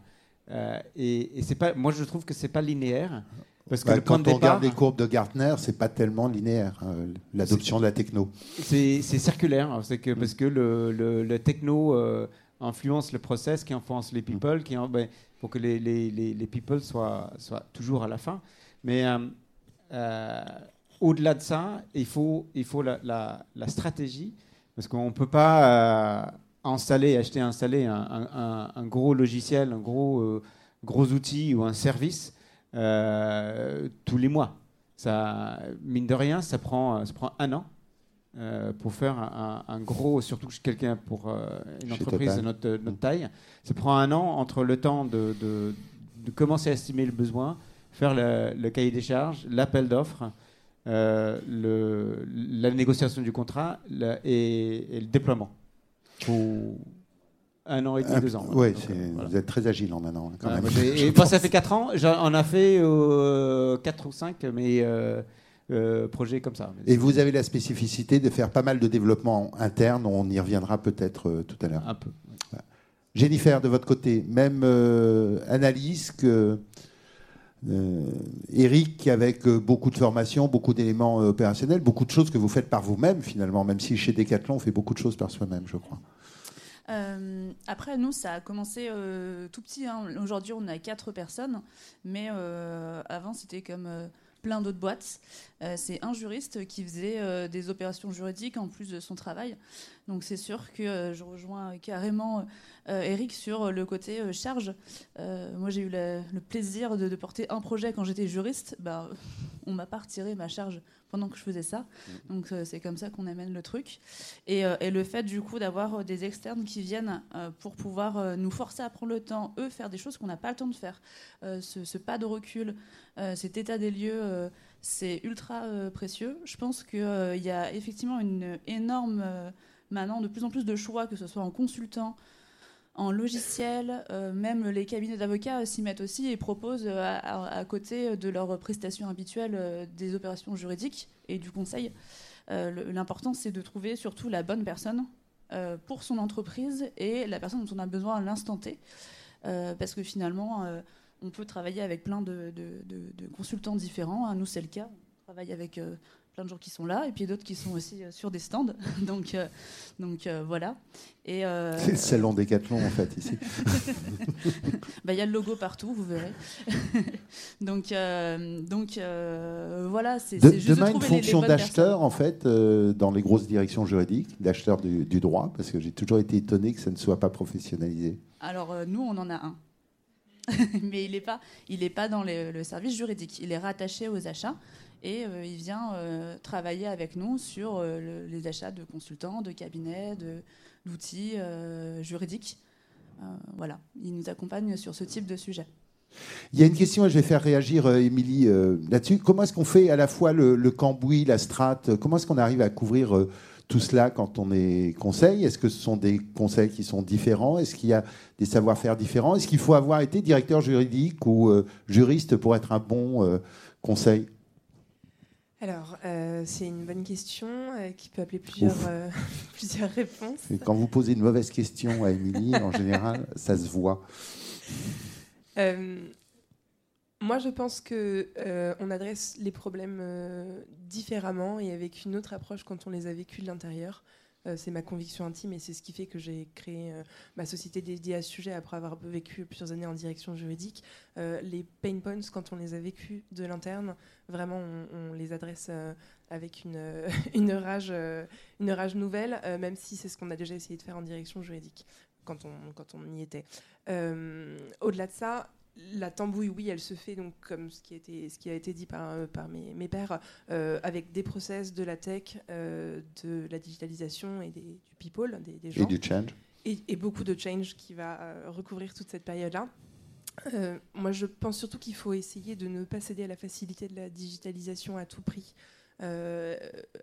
E: Euh, et, c'est pas, moi, je trouve que c'est pas linéaire.
A: Parce que bah, quand on regarde les courbes de Gartner, c'est pas tellement linéaire hein, l'adoption de la techno.
E: C'est circulaire, c'est que parce que le, le, techno euh, influence le process, qui influence les people, qui ben, pour que les, les, les, people soient, soient toujours à la fin. Mais euh, au-delà de ça, il faut il faut la, la, la stratégie parce qu'on peut pas installer, acheter, installer un, gros logiciel, un gros, euh, gros outil ou un service euh, tous les mois. Ça, mine de rien, ça prend, ça prend un an euh, pour faire un, gros, surtout quelqu'un pour une entreprise de notre, notre, taille. Ça prend un an entre le temps de, de, commencer à estimer le besoin, faire le, cahier des charges, l'appel d'offres, le, la négociation du contrat et, le déploiement. Un an et demi, deux ans.
A: Oui, vous êtes très agile en un an. Quand même.
E: et ça fait quatre ans. On a fait quatre ou cinq, mais euh, projet comme ça.
A: Et vous avez la spécificité de faire pas mal de développement interne, on y reviendra peut-être euh, tout à l'heure.
E: Un peu.
A: Jennifer, de votre côté, même euh, analyse que Eric, avec beaucoup de formation, beaucoup d'éléments opérationnels, beaucoup de choses que vous faites par vous-même finalement, même si chez Decathlon on fait beaucoup de choses par soi-même, je crois.
D: Après, nous, ça a commencé tout petit. Hein. Aujourd'hui, on a quatre personnes, mais avant, c'était comme plein d'autres boîtes. Euh, c'est un juriste qui faisait euh, des opérations juridiques en plus de son travail. Donc c'est sûr que euh, je rejoins carrément Eric sur le côté charge. moi j'ai eu le plaisir de, porter un projet quand j'étais juriste. Bah, on m'a pas retiré ma charge pendant que je faisais ça. Mm. Donc c'est comme ça qu'on amène le truc. Et, le fait du coup d'avoir des externes qui viennent pour pouvoir nous forcer à prendre le temps, eux, faire des choses qu'on n'a pas le temps de faire. ce, pas de recul, cet état des lieux c'est ultra euh, précieux. Je pense qu'il euh, y a effectivement une énorme, euh, maintenant, de plus en plus de choix, que ce soit en consultant, en logiciel, même les cabinets d'avocats s'y mettent aussi et proposent à, côté de leurs prestations habituelles des opérations juridiques et du conseil. L'important, c'est de trouver surtout la bonne personne pour son entreprise et la personne dont on a besoin à l'instant T. parce que finalement, on peut travailler avec plein de, consultants différents. Hein, nous, c'est le cas. On travaille avec euh, plein de gens qui sont là et puis d'autres qui sont aussi euh, sur des stands. donc, euh, donc voilà.
A: Et c'est le salon Décathlon en fait ici.
D: Bah, il y a le logo partout, vous verrez. donc donc voilà, c'est juste
A: demain une fonction d'acheteur en fait dans les grosses directions juridiques, d'acheteur du, du, droit, parce que j'ai toujours été étonné que ça ne soit pas professionnalisé.
D: Alors nous, on en a un. mais il n'est pas, il pas dans le service juridique. Il est rattaché aux achats et euh, il vient euh, travailler avec nous sur euh, les achats de consultants, de cabinets, d'outils juridiques. voilà, il nous accompagne sur ce type de sujet.
A: Il y a une question, et je vais faire réagir Émilie là-dessus. Comment est-ce qu'on fait à la fois le, cambouis, la strate Comment est-ce qu'on arrive à couvrir tout cela quand on est conseil? Est-ce que ce sont des conseils qui sont différents? Est-ce qu'il y a des savoir-faire différents? Est-ce qu'il faut avoir été directeur juridique ou juriste pour être un bon conseil?
C: Alors, euh, c'est une bonne question qui peut appeler plusieurs, plusieurs réponses.
A: Et quand vous posez une mauvaise question à Émilie, en général, ça se voit.
C: Moi, je pense que euh, on adresse les problèmes euh, différemment et avec une autre approche quand on les a vécus de l'intérieur. Euh, c'est ma conviction intime et c'est ce qui fait que j'ai créé ma société dédiée à ce sujet après avoir vécu plusieurs années en direction juridique. les pain points, quand on les a vécus de l'interne, vraiment, on, les adresse avec une, une, rage, une rage nouvelle, même si c'est ce qu'on a déjà essayé de faire en direction juridique quand on, quand on y était. Au-delà de ça, la tambouille, oui, elle se fait donc comme ce qui a été, ce qui a été dit par, euh, par mes, mes pairs, euh, avec des process de la tech, euh, de la digitalisation et des, du people, des, gens.
A: Et du change.
C: Et, beaucoup de change qui va recouvrir toute cette période-là. moi, je pense surtout qu'il faut essayer de ne pas céder à la facilité de la digitalisation à tout prix. Euh,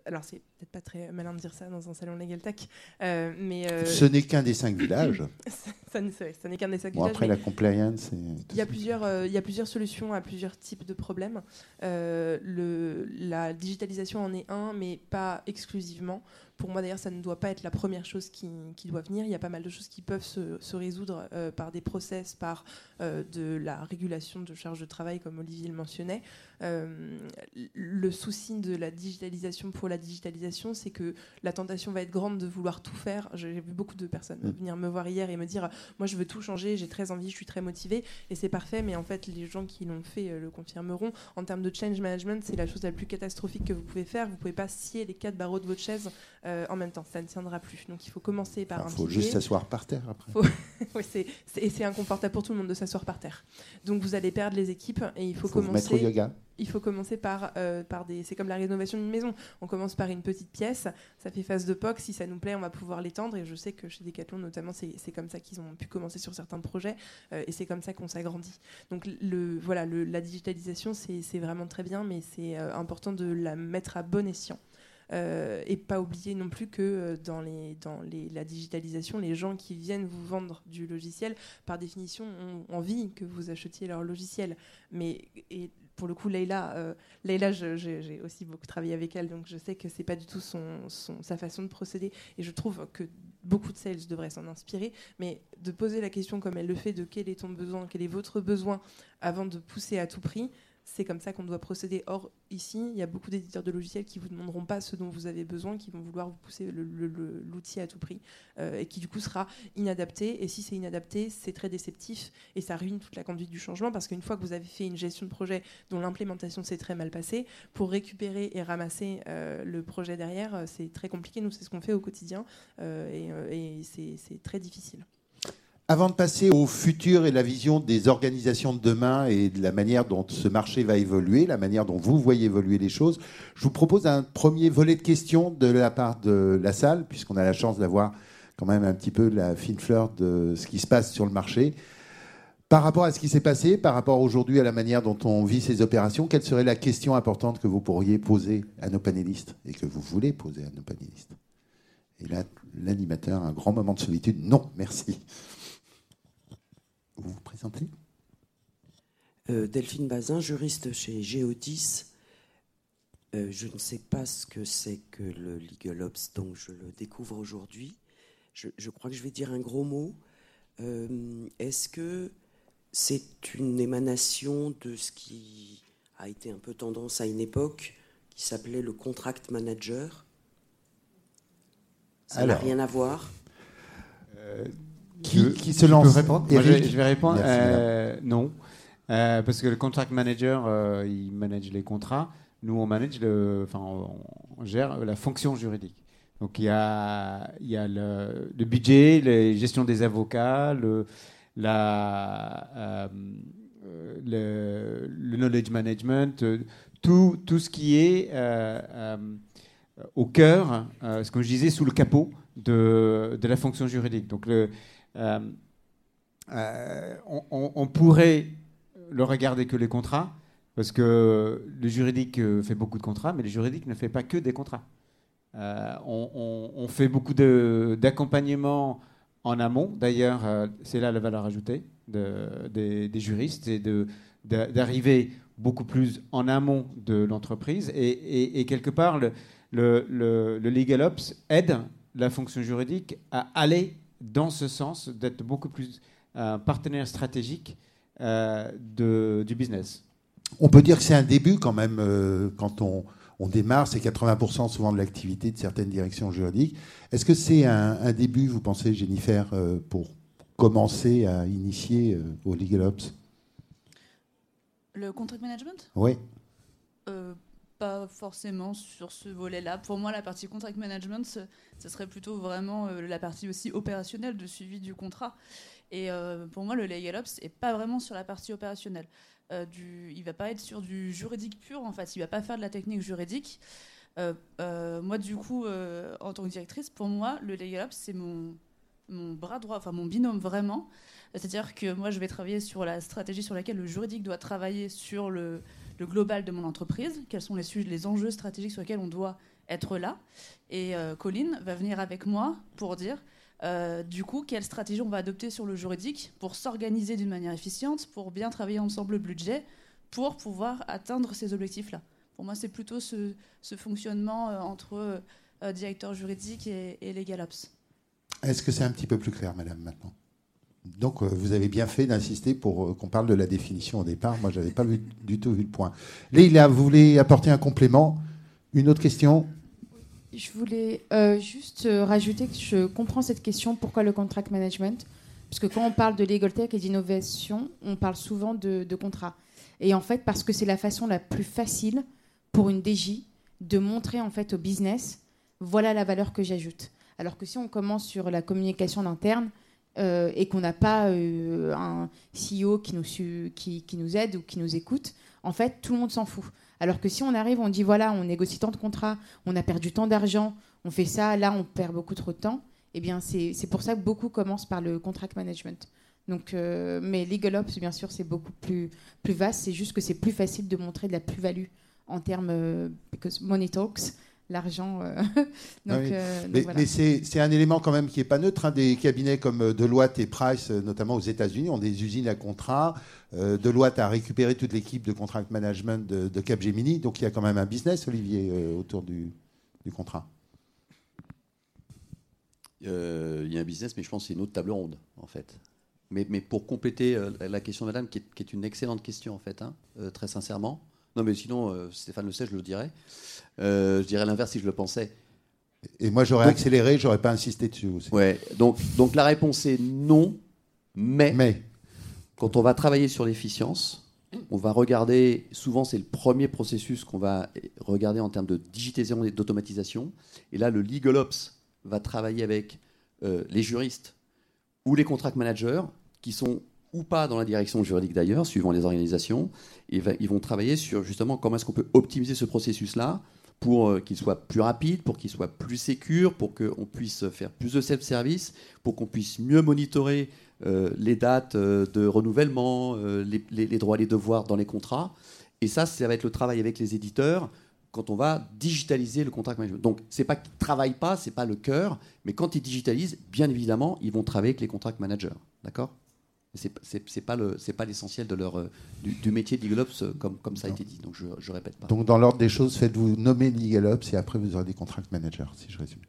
C: alors, c'est peut-être pas très malin de dire ça dans un salon Legal Tech, euh, mais.
A: Euh, ce n'est qu'un des cinq villages.
C: ça, n'est qu'un des cinq
A: bon,
C: villages.
A: Après, la compliance.
C: Il y, a plusieurs, il y a plusieurs solutions à plusieurs types de problèmes. le, la digitalisation en est un, mais pas exclusivement. Pour moi, d'ailleurs, ça ne doit pas être la première chose qui, doit venir. Il y a pas mal de choses qui peuvent se, résoudre par des process, par de la régulation de charges de travail, comme Olivier le mentionnait. le souci de la digitalisation pour la digitalisation, c'est que la tentation va être grande de vouloir tout faire. J'ai vu beaucoup de personnes mm. venir me voir hier et me dire Moi, je veux tout changer, j'ai très envie, je suis très motivée, et c'est parfait, mais en fait, les gens qui l'ont fait euh, le confirmeront. En termes de change management, c'est la chose la plus catastrophique que vous pouvez faire. Vous ne pouvez pas scier les quatre barreaux de votre chaise euh, en même temps. Ça ne tiendra plus. Donc il faut commencer par un
A: Il faut juste s'asseoir par terre après.
C: oui, c'est inconfortable pour tout le monde de s'asseoir par terre. Donc vous allez perdre les équipes et il faut,
A: faut
C: commencer.
A: Mettre au yoga.
C: Il faut commencer par, euh, par des. C'est comme la rénovation d'une maison. On commence par une petite pièce, ça fait phase de POC. Si ça nous plaît, on va pouvoir l'étendre. Et je sais que chez Decathlon, notamment, c'est comme ça qu'ils ont pu commencer sur certains projets euh, et c'est comme ça qu'on s'agrandit. Donc le, voilà, le, la digitalisation, c'est vraiment très bien, mais c'est important de la mettre à bon escient. Euh, et pas oublier non plus que euh, dans, les, dans les, la digitalisation, les gens qui viennent vous vendre du logiciel, par définition, ont envie que vous achetiez leur logiciel. Mais pour le coup, Leïla, euh, j'ai aussi beaucoup travaillé avec elle, donc je sais que c'est pas du tout son, sa façon de procéder. Et je trouve que beaucoup de sales devraient s'en inspirer, mais de poser la question comme elle le fait de quel est ton besoin, quel est votre besoin, avant de pousser à tout prix, c'est comme ça qu'on doit procéder. Or, ici, il y a beaucoup d'éditeurs de logiciels qui ne vous demanderont pas ce dont vous avez besoin, qui vont vouloir vous pousser l'outil à tout prix, euh, et qui du coup sera inadapté. Et si c'est inadapté, c'est très déceptif, et ça ruine toute la conduite du changement, parce qu'une fois que vous avez fait une gestion de projet dont l'implémentation s'est très mal passée, pour récupérer et ramasser euh, le projet derrière, euh, c'est très compliqué. Nous, c'est ce qu'on fait au quotidien, et, et c'est très difficile.
A: Avant de passer au futur et la vision des organisations de demain et de la manière dont ce marché va évoluer, la manière dont vous voyez évoluer les choses, je vous propose un premier volet de questions de la part de la salle, puisqu'on a la chance d'avoir quand même un petit peu la fine fleur de ce qui se passe sur le marché. Par rapport à ce qui s'est passé, par rapport aujourd'hui à la manière dont on vit ces opérations, quelle serait la question importante que vous pourriez poser à nos panélistes et que vous voulez poser à nos panélistes? Et là, l'animateur, un grand moment de solitude. Non, merci. Vous vous présentez
K: euh, Delphine Bazin, juriste chez Géodis. Euh, je ne sais pas ce que c'est que le Legal Ops, donc je le découvre aujourd'hui. Je, crois que je vais dire un gros mot. Euh, est-ce que c'est une émanation de ce qui a été un peu tendance à une époque, qui s'appelait le contract manager? Ça n'a rien à voir?
A: Qui, se lance
E: répondre? Je, vais répondre. Euh, non. Euh, parce que le contract manager, euh, il manage les contrats. Nous, on manage le, enfin, on, gère la fonction juridique. Donc il y a, il y a le, budget, la gestion des avocats, le, la, le, knowledge management, tout, tout ce qui est au cœur, ce que je disais, sous le capot de, de la fonction juridique. Donc le, euh, euh, on, pourrait le regarder que les contrats, parce que le juridique euh, fait beaucoup de contrats, mais le juridique ne fait pas que des contrats. on, fait beaucoup d'accompagnement en amont. D'ailleurs, c'est là la valeur ajoutée des, juristes, c'est d'arriver beaucoup plus en amont de l'entreprise. Et, quelque part, le, le, le, Legal Ops aide la fonction juridique à aller dans ce sens, d'être beaucoup plus un euh, partenaire stratégique euh, de, du business.
A: On peut dire que c'est un début quand même, euh, quand on, on démarre, c'est 80% souvent de l'activité de certaines directions juridiques. Est-ce que c'est un, début, vous pensez, Jennifer, pour commencer à initier au Legal Ops?
D: Le contract management?
A: Oui
D: pas forcément sur ce volet-là. Pour moi, la partie contract management, ce, serait plutôt vraiment euh, la partie aussi opérationnelle de suivi du contrat. Et euh, pour moi, le legal ops n'est pas vraiment sur la partie opérationnelle. Euh, du, il va pas être sur du juridique pur, en fait. Il va pas faire de la technique juridique. moi, du coup, en tant que directrice, pour moi, le legal ops, c'est mon, mon bras droit, enfin mon binôme vraiment. C'est-à-dire que moi, je vais travailler sur la stratégie sur laquelle le juridique doit travailler sur le, le global de mon entreprise, quels sont les, enjeux stratégiques sur lesquels on doit être là. Et euh, Colline va venir avec moi pour dire, euh, du coup, quelle stratégie on va adopter sur le juridique pour s'organiser d'une manière efficiente, pour bien travailler ensemble le budget, pour pouvoir atteindre ces objectifs-là. Pour moi, c'est plutôt ce, fonctionnement euh, entre directeur juridique et, et Legal Ops.
A: Est-ce que c'est un petit peu plus clair, madame, maintenant? Donc, euh, vous avez bien fait d'insister pour euh, qu'on parle de la définition au départ. Moi, je n'avais pas du tout vu le point. Léila, vous voulez apporter un complément? Une autre question?
B: Je voulais euh, juste rajouter que je comprends cette question pourquoi le contract management? Parce que quand on parle de legal tech et d'innovation, on parle souvent de, de contrat. Et en fait, parce que c'est la façon la plus facile pour une DJ de montrer en fait au business voilà la valeur que j'ajoute. Alors que si on commence sur la communication interne euh, et qu'on n'a pas euh, un CEO qui nous, aide ou qui nous écoute, en fait, tout le monde s'en fout. Alors que si on arrive, on dit voilà, on négocie tant de contrats, on a perdu tant d'argent, on fait ça, là, on perd beaucoup trop de temps, eh bien, c'est pour ça que beaucoup commencent par le contract management. Donc, euh, mais Legal Ops, bien sûr, c'est beaucoup plus, vaste. C'est juste que c'est plus facile de montrer de la plus-value en termes. Because money talks, l'argent. Euh,
A: mais, c'est un élément quand même qui n'est pas neutre. Hein. Des cabinets comme Deloitte et Price, notamment aux États-Unis, ont des usines à contrat. Deloitte a récupéré toute l'équipe de contract management de, Capgemini. Donc il y a quand même un business, Olivier, autour du, du contrat.
F: Il y a un business, mais je pense que c'est une autre table ronde, en fait. Mais, pour compléter euh, la question de madame, qui est, une excellente question, en fait, hein, euh, très sincèrement. Non, mais sinon, euh, Stéphane le sait, je le dirais. je dirais l'inverse si je le pensais.
A: Et moi, j'aurais accéléré, j'aurais pas insisté dessus aussi.
F: Ouais, donc, donc la réponse est non, mais, mais. quand on va travailler sur l'efficience, on va regarder, souvent c'est le premier processus qu'on va regarder en termes de digitalisation et d'automatisation. Et là, le Legal Ops va travailler avec les juristes ou les contract managers qui sont ou pas dans la direction juridique d'ailleurs, suivant les organisations, ils vont travailler sur justement comment est-ce qu'on peut optimiser ce processus-là pour euh, qu'il soit plus rapide, pour qu'il soit plus sécur, pour qu'on puisse faire plus de self-service, pour qu'on puisse mieux monitorer euh, les dates euh, de renouvellement, les, les, droits et les devoirs dans les contrats. Et ça, ça va être le travail avec les éditeurs quand on va digitaliser le contract management. Donc, c'est pas qu'ils ne travaillent pas, c'est pas le cœur, mais quand ils digitalisent, bien évidemment, ils vont travailler avec les contract managers. D'accord? C'est n'est pas le c'est pas l'essentiel de leur euh, du, métier de Ops euh, comme comme ça a été dit donc je je répète pas.
A: Donc dans l'ordre des choses faites-vous nommer Legal Ops et après vous aurez des contract managers si je résume.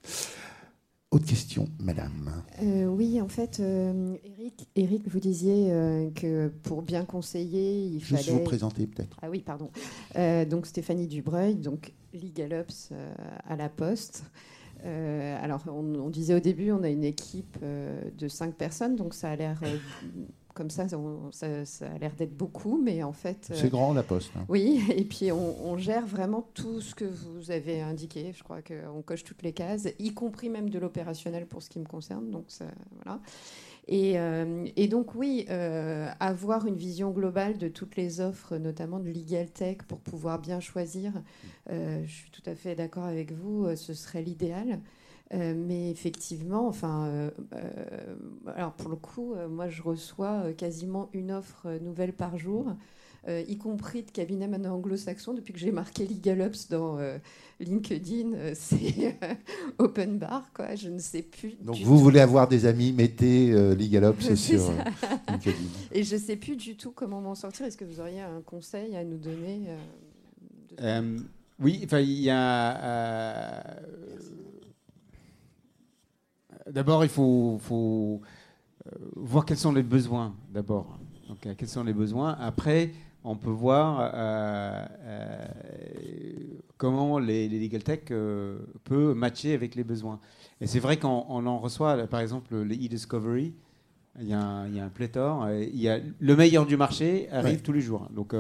A: Autre question, madame.
H: Euh, oui, en fait, Eric, Eric, vous disiez que pour bien conseiller, il
A: Juste
H: fallait.
A: vous présenter peut-être.
H: Ah oui, pardon. donc Stéphanie Dubreuil, donc Legal Ops à la Poste. Euh, alors, on, disait au début, on a une équipe euh, de cinq personnes, donc ça a l'air euh, comme ça, ça, a l'air d'être beaucoup, mais en fait.
A: C'est grand la poste. Hein.
H: Oui, et puis on, gère vraiment tout ce que vous avez indiqué. Je crois qu'on coche toutes les cases, y compris même de l'opérationnel pour ce qui me concerne. Donc ça, voilà. Euh, et, donc oui, euh, avoir une vision globale de toutes les offres, notamment de Legal Tech, pour pouvoir bien choisir, euh, je suis tout à fait d'accord avec vous, ce serait l'idéal. Mais effectivement, enfin, alors pour le coup, moi je reçois quasiment une offre nouvelle par jour. Euh, y compris de cabinets maintenant anglo-saxons. Depuis que j'ai marqué Legal Ops dans euh, LinkedIn, euh, c'est open bar, quoi. Je ne sais plus.
A: Donc vous voulez avoir des amis, mettez Legal Ops sur LinkedIn.
H: Et je ne sais plus du tout comment m'en sortir. Est-ce que vous auriez un conseil à nous donner
E: Oui, enfin, il y a. D'abord, il faut, faut voir quels sont les besoins. D'abord. Quels sont les besoins. Après, on peut voir euh, euh, comment les, legal tech euh, peut matcher avec les besoins. Et c'est vrai qu'on en reçoit, par exemple, les e-discovery. Il y, a un, pléthore. Il y a le meilleur du marché arrive tous les jours. Donc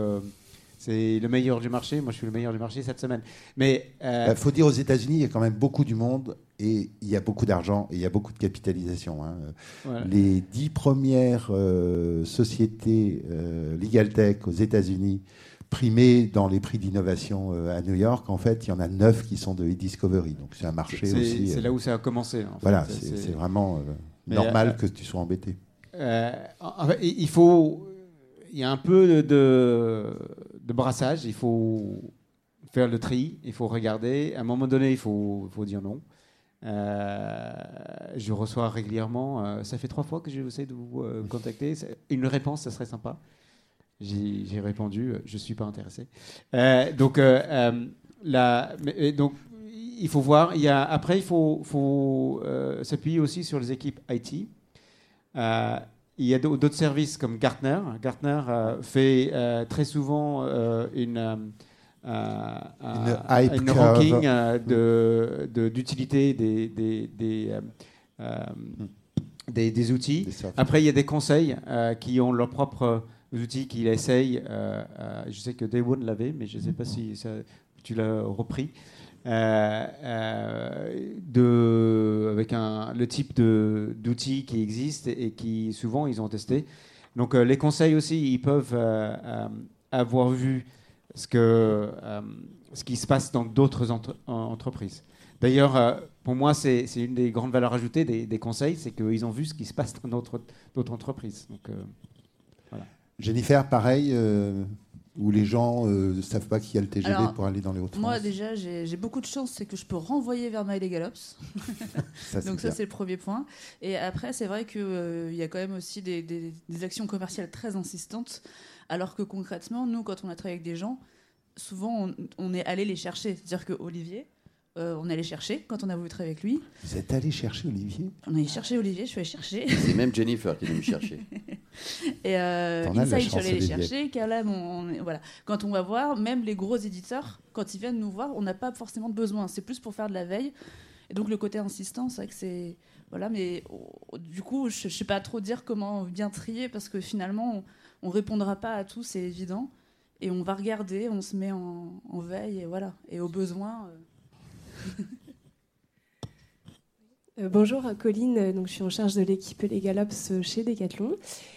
E: c'est le meilleur du marché. Moi, je suis le meilleur du marché cette semaine. Mais
A: il bah, faut dire aux États-Unis, il y a quand même beaucoup du monde et il y a beaucoup d'argent et il y a beaucoup de capitalisation. Hein. Les dix premières euh, sociétés euh, legal tech aux États-Unis primées dans les prix d'innovation euh, à New York, en fait, il y en a neuf qui sont de e-discovery. Donc c'est un marché aussi.
E: C'est là où ça a commencé.
A: voilà, c'est vraiment normal que tu sois embêté.
E: il faut il y a un peu de, brassage. Il faut faire le tri, il faut regarder. À un moment donné, il faut, faut dire non. Euh, je reçois régulièrement, euh, ça fait trois fois que j'essaie de vous euh, contacter. Une réponse, ça serait sympa. J'ai répondu, je ne suis pas intéressé. donc, la, donc, il faut voir. Il y a, après, il faut, faut s'appuyer aussi sur les équipes IT. Il y a d'autres services comme Gartner. Gartner euh, fait euh, très souvent euh, une, une, ranking d'utilité des, des, des, des, outils. Après, il y a des conseils qui ont leurs propres outils qu'ils essayent. je sais que Daewon l'avait, mais je ne sais pas si tu l'as repris. Euh, euh, de, avec le type d'outils qui existent et qui souvent ils ont testé. Donc les conseils aussi, ils peuvent avoir vu ce, que, ce qui se passe dans d'autres entreprises. D'ailleurs, pour moi, c'est une des grandes valeurs ajoutées des, conseils, c'est qu'ils ont vu ce qui se passe dans d'autres entreprises. Donc.
A: Jennifer, pareil, où les gens ne euh, savent pas qu'il y a le TGV pour aller dans les Hauts-de-France
D: Moi, déjà, j'ai beaucoup de chance, c'est que je peux renvoyer vers My Galops. Donc, ça, c'est le premier point. Et après, c'est vrai qu'il euh, y a quand même aussi des, des, actions commerciales très insistantes, alors que concrètement, nous, quand on a travaillé avec des gens, souvent, on, on est allé les chercher. C'est-à-dire que Olivier, euh, on allait chercher quand on a voulu travailler avec lui.
A: Vous êtes allé chercher Olivier
D: On allé chercher Olivier, je suis allé chercher.
F: C'est même Jennifer qui est venue chercher.
D: Et euh, Inside, je suis allé les chercher. Caleb, voilà. Quand on va voir, même les gros éditeurs, quand ils viennent nous voir, on n'a pas forcément de besoin. C'est plus pour faire de la veille. Et donc le côté insistant, c'est vrai que c'est voilà. Mais oh, du coup, je ne sais pas trop dire comment bien trier parce que finalement, on, ne répondra pas à tout, c'est évident. Et on va regarder, on se met en, veille et voilà. Et au besoin. Euh,
L: bonjour, Colline. Euh, donc, je suis en charge de l'équipe Les Galops euh, chez Decathlon.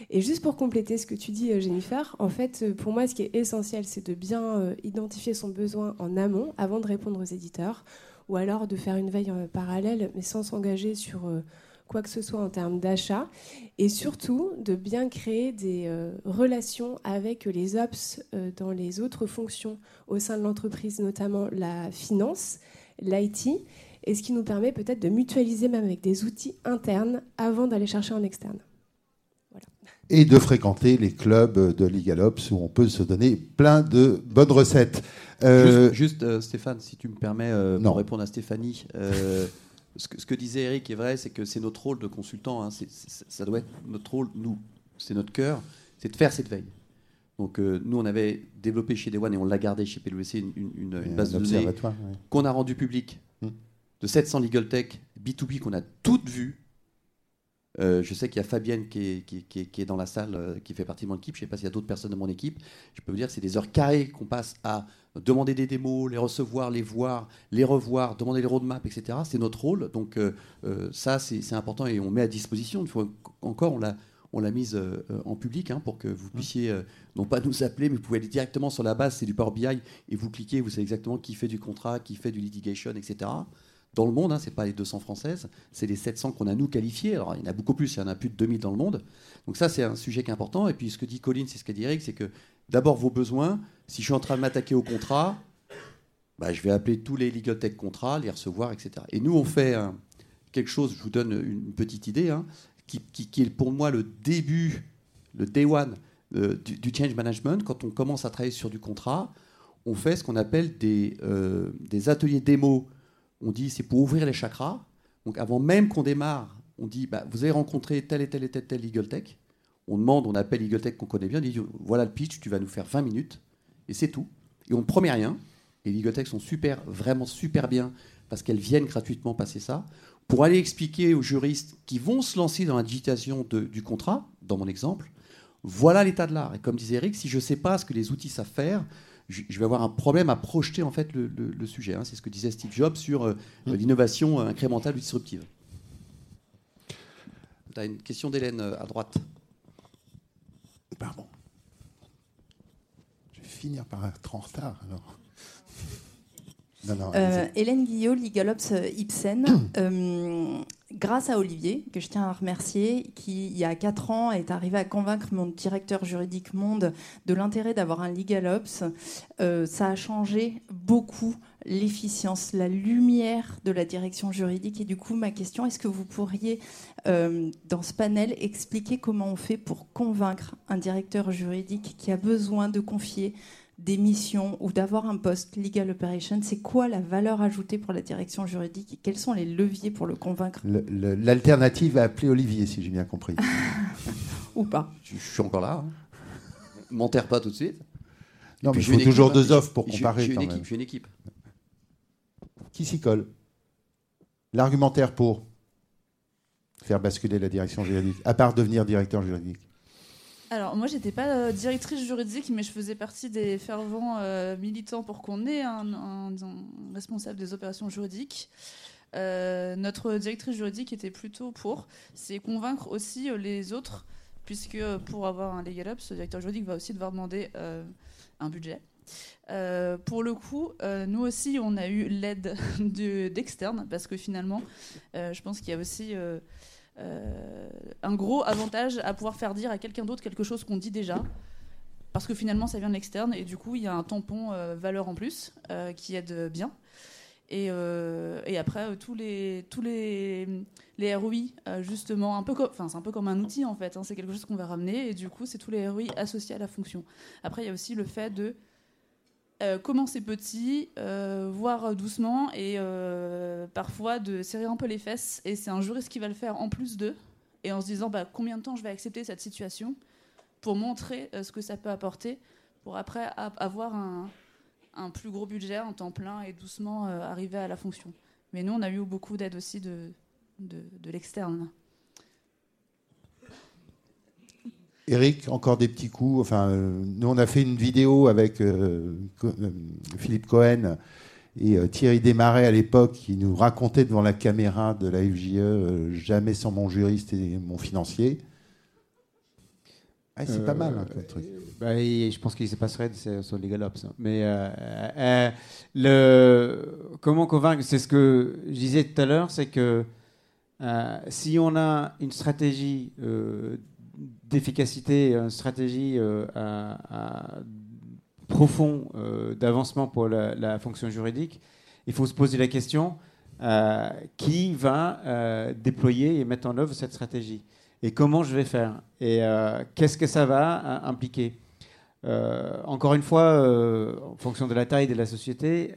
L: Et juste pour compléter ce que tu dis, Jennifer, en fait, pour moi, ce qui est essentiel, c'est de bien identifier son besoin en amont avant de répondre aux éditeurs, ou alors de faire une veille parallèle, mais sans s'engager sur quoi que ce soit en termes d'achat, et surtout de bien créer des relations avec les ops dans les autres fonctions au sein de l'entreprise, notamment la finance l'IT, et ce qui nous permet peut-être de mutualiser même avec des outils internes avant d'aller chercher en externe.
A: Et de fréquenter les clubs de Ligalops où on peut se donner plein de bonnes recettes.
F: Euh, juste, euh, Stéphane, si tu me permets, euh, pour répondre à Stéphanie, ce que, ce, que, disait Eric est vrai, c'est que c'est notre rôle de consultant, hein, ça doit être notre rôle, nous, c'est notre cœur, c'est de faire cette veille. Donc euh, nous, on avait développé chez Dewan et on l'a gardé chez PwC une, une, base de données qu'on a rendue publique hmm. de 700 legal tech B2B qu'on a toutes vues. Euh, je sais qu'il y a Fabienne qui est, qui, est, dans la salle, euh, qui fait partie de mon équipe. Je ne sais pas s'il y a d'autres personnes de mon équipe. Je peux vous dire que c'est des heures carrées qu'on passe à demander des démos, les recevoir, les voir, les revoir, demander les roadmaps, etc. C'est notre rôle. Donc ça, c'est important et on met à disposition. Une fois encore, on l'a on l'a mise euh, en public hein, pour que vous mmh. puissiez euh, non pas nous appeler, mais vous pouvez aller directement sur la base, c'est du Power BI, et vous cliquez, vous savez exactement qui fait du contrat, qui fait du litigation, etc. Dans le monde, hein, ce n'est pas les 200 françaises, c'est les 700 qu'on a nous qualifiés. Alors il y en a beaucoup plus, il y en a plus de 2000 dans le monde. Donc ça, c'est un sujet qui est important. Et puis ce que dit Colline, c'est ce qu'a dit Eric, c'est que d'abord vos besoins, si je suis en train de m'attaquer au contrat, bah, je vais appeler tous les tech contrats, les recevoir, etc. Et nous, on fait quelque chose, je vous donne une petite idée, hein, qui, est pour moi le début, le day one euh, du, change management. Quand on commence à travailler sur du contrat, on fait ce qu'on appelle des, euh, ateliers démo. On dit c'est pour ouvrir les chakras. Donc avant même qu'on démarre, on dit bah, vous avez rencontré tel et tel et tel, tel legal tech. On demande, on appelle legal tech qu'on connaît bien, on dit voilà le pitch, tu vas nous faire 20 minutes et c'est tout. Et on ne promet rien. Les legal tech sont super, vraiment super bien parce qu'elles viennent gratuitement passer ça pour aller expliquer aux juristes qui vont se lancer dans la digitation du contrat, dans mon exemple, voilà l'état de l'art. Et comme disait Eric, si je ne sais pas ce que les outils savent faire, je, vais avoir un problème à projeter en fait le, sujet. Hein. C'est ce que disait Steve Jobs sur euh, mmh. l'innovation euh, incrémentale ou disruptive. Tu as une question d'Hélène euh, à droite?
A: Pardon. Je vais finir par être en retard alors.
I: Euh, Hélène Guillot, Ligalops euh, Ipsen, euh, grâce à Olivier, que je tiens à remercier, qui, il y a 4 ans, est arrivé à convaincre mon directeur juridique Monde de l'intérêt d'avoir un Ligalops, ça a changé beaucoup l'efficience, la lumière de la direction juridique. Et du coup, ma question, est-ce que vous pourriez, dans ce panel, expliquer comment on fait pour convaincre un directeur juridique qui a besoin de confier des missions ou d'avoir un poste legal operation, c'est quoi la valeur ajoutée pour la direction juridique et quels sont les leviers pour le convaincre
A: L'alternative à appeler Olivier, si j'ai bien compris.
I: ou pas.
F: Je, suis encore là. Hein. M'enterre pas tout de suite.
A: Non, mais il faut toujours deux offres pour comparer.
F: J'ai une, équipe, une équipe.
A: Qui s'y colle? L'argumentaire pour faire basculer la direction juridique, à part devenir directeur juridique
D: Alors moi j'étais pas euh, directrice juridique mais je faisais partie des fervents euh, militants pour qu'on ait un, responsable des opérations juridiques. Euh, notre directrice juridique était plutôt pour, c'est convaincre aussi les autres puisque pour avoir un legal up, ce directeur juridique va aussi devoir demander un budget. pour le coup, nous aussi, on a eu l'aide d'externes, parce que finalement, je pense qu'il y a aussi euh, un gros avantage à pouvoir faire dire à quelqu'un d'autre quelque chose qu'on dit déjà parce que finalement ça vient de l'externe et du coup il y a un tampon euh, valeur en plus euh, qui aide bien. Et, après tous les tous les, les ROI justement un peu c'est un peu comme un outil en fait hein, c'est quelque chose qu'on va ramener et du coup c'est tous les ROI associés à la fonction. Après il y a aussi le fait de euh, commencer petit, euh, voir doucement et euh, parfois de serrer un peu les fesses. Et c'est un juriste qui va le faire en plus d'eux. Et en se disant bah, combien de temps je vais accepter cette situation pour montrer ce que ça peut apporter, pour après avoir un, un, plus gros budget en temps plein et doucement arriver à la fonction. Mais nous, on a eu beaucoup d'aide aussi de, de, de l'externe.
A: Eric, encore des petits coups. Enfin, euh, nous, on a fait une vidéo avec euh, euh, Philippe Cohen et Thierry Desmarais à l'époque qui nous racontait devant la caméra de la FJE jamais sans mon juriste et mon financier. Ah, c'est pas mal, hein, truc.
E: Bah, je pense qu'il se passerait sur les galops. Hein. Mais le, comment convaincre C'est ce que je disais tout à l'heure, c'est que si on a une stratégie d'efficacité, une stratégie euh, à, profond euh, d'avancement pour la, fonction juridique, il faut se poser la question euh, qui va déployer et mettre en œuvre cette stratégie et comment je vais faire et qu'est-ce que ça va impliquer. encore une fois, en fonction de la taille de la société,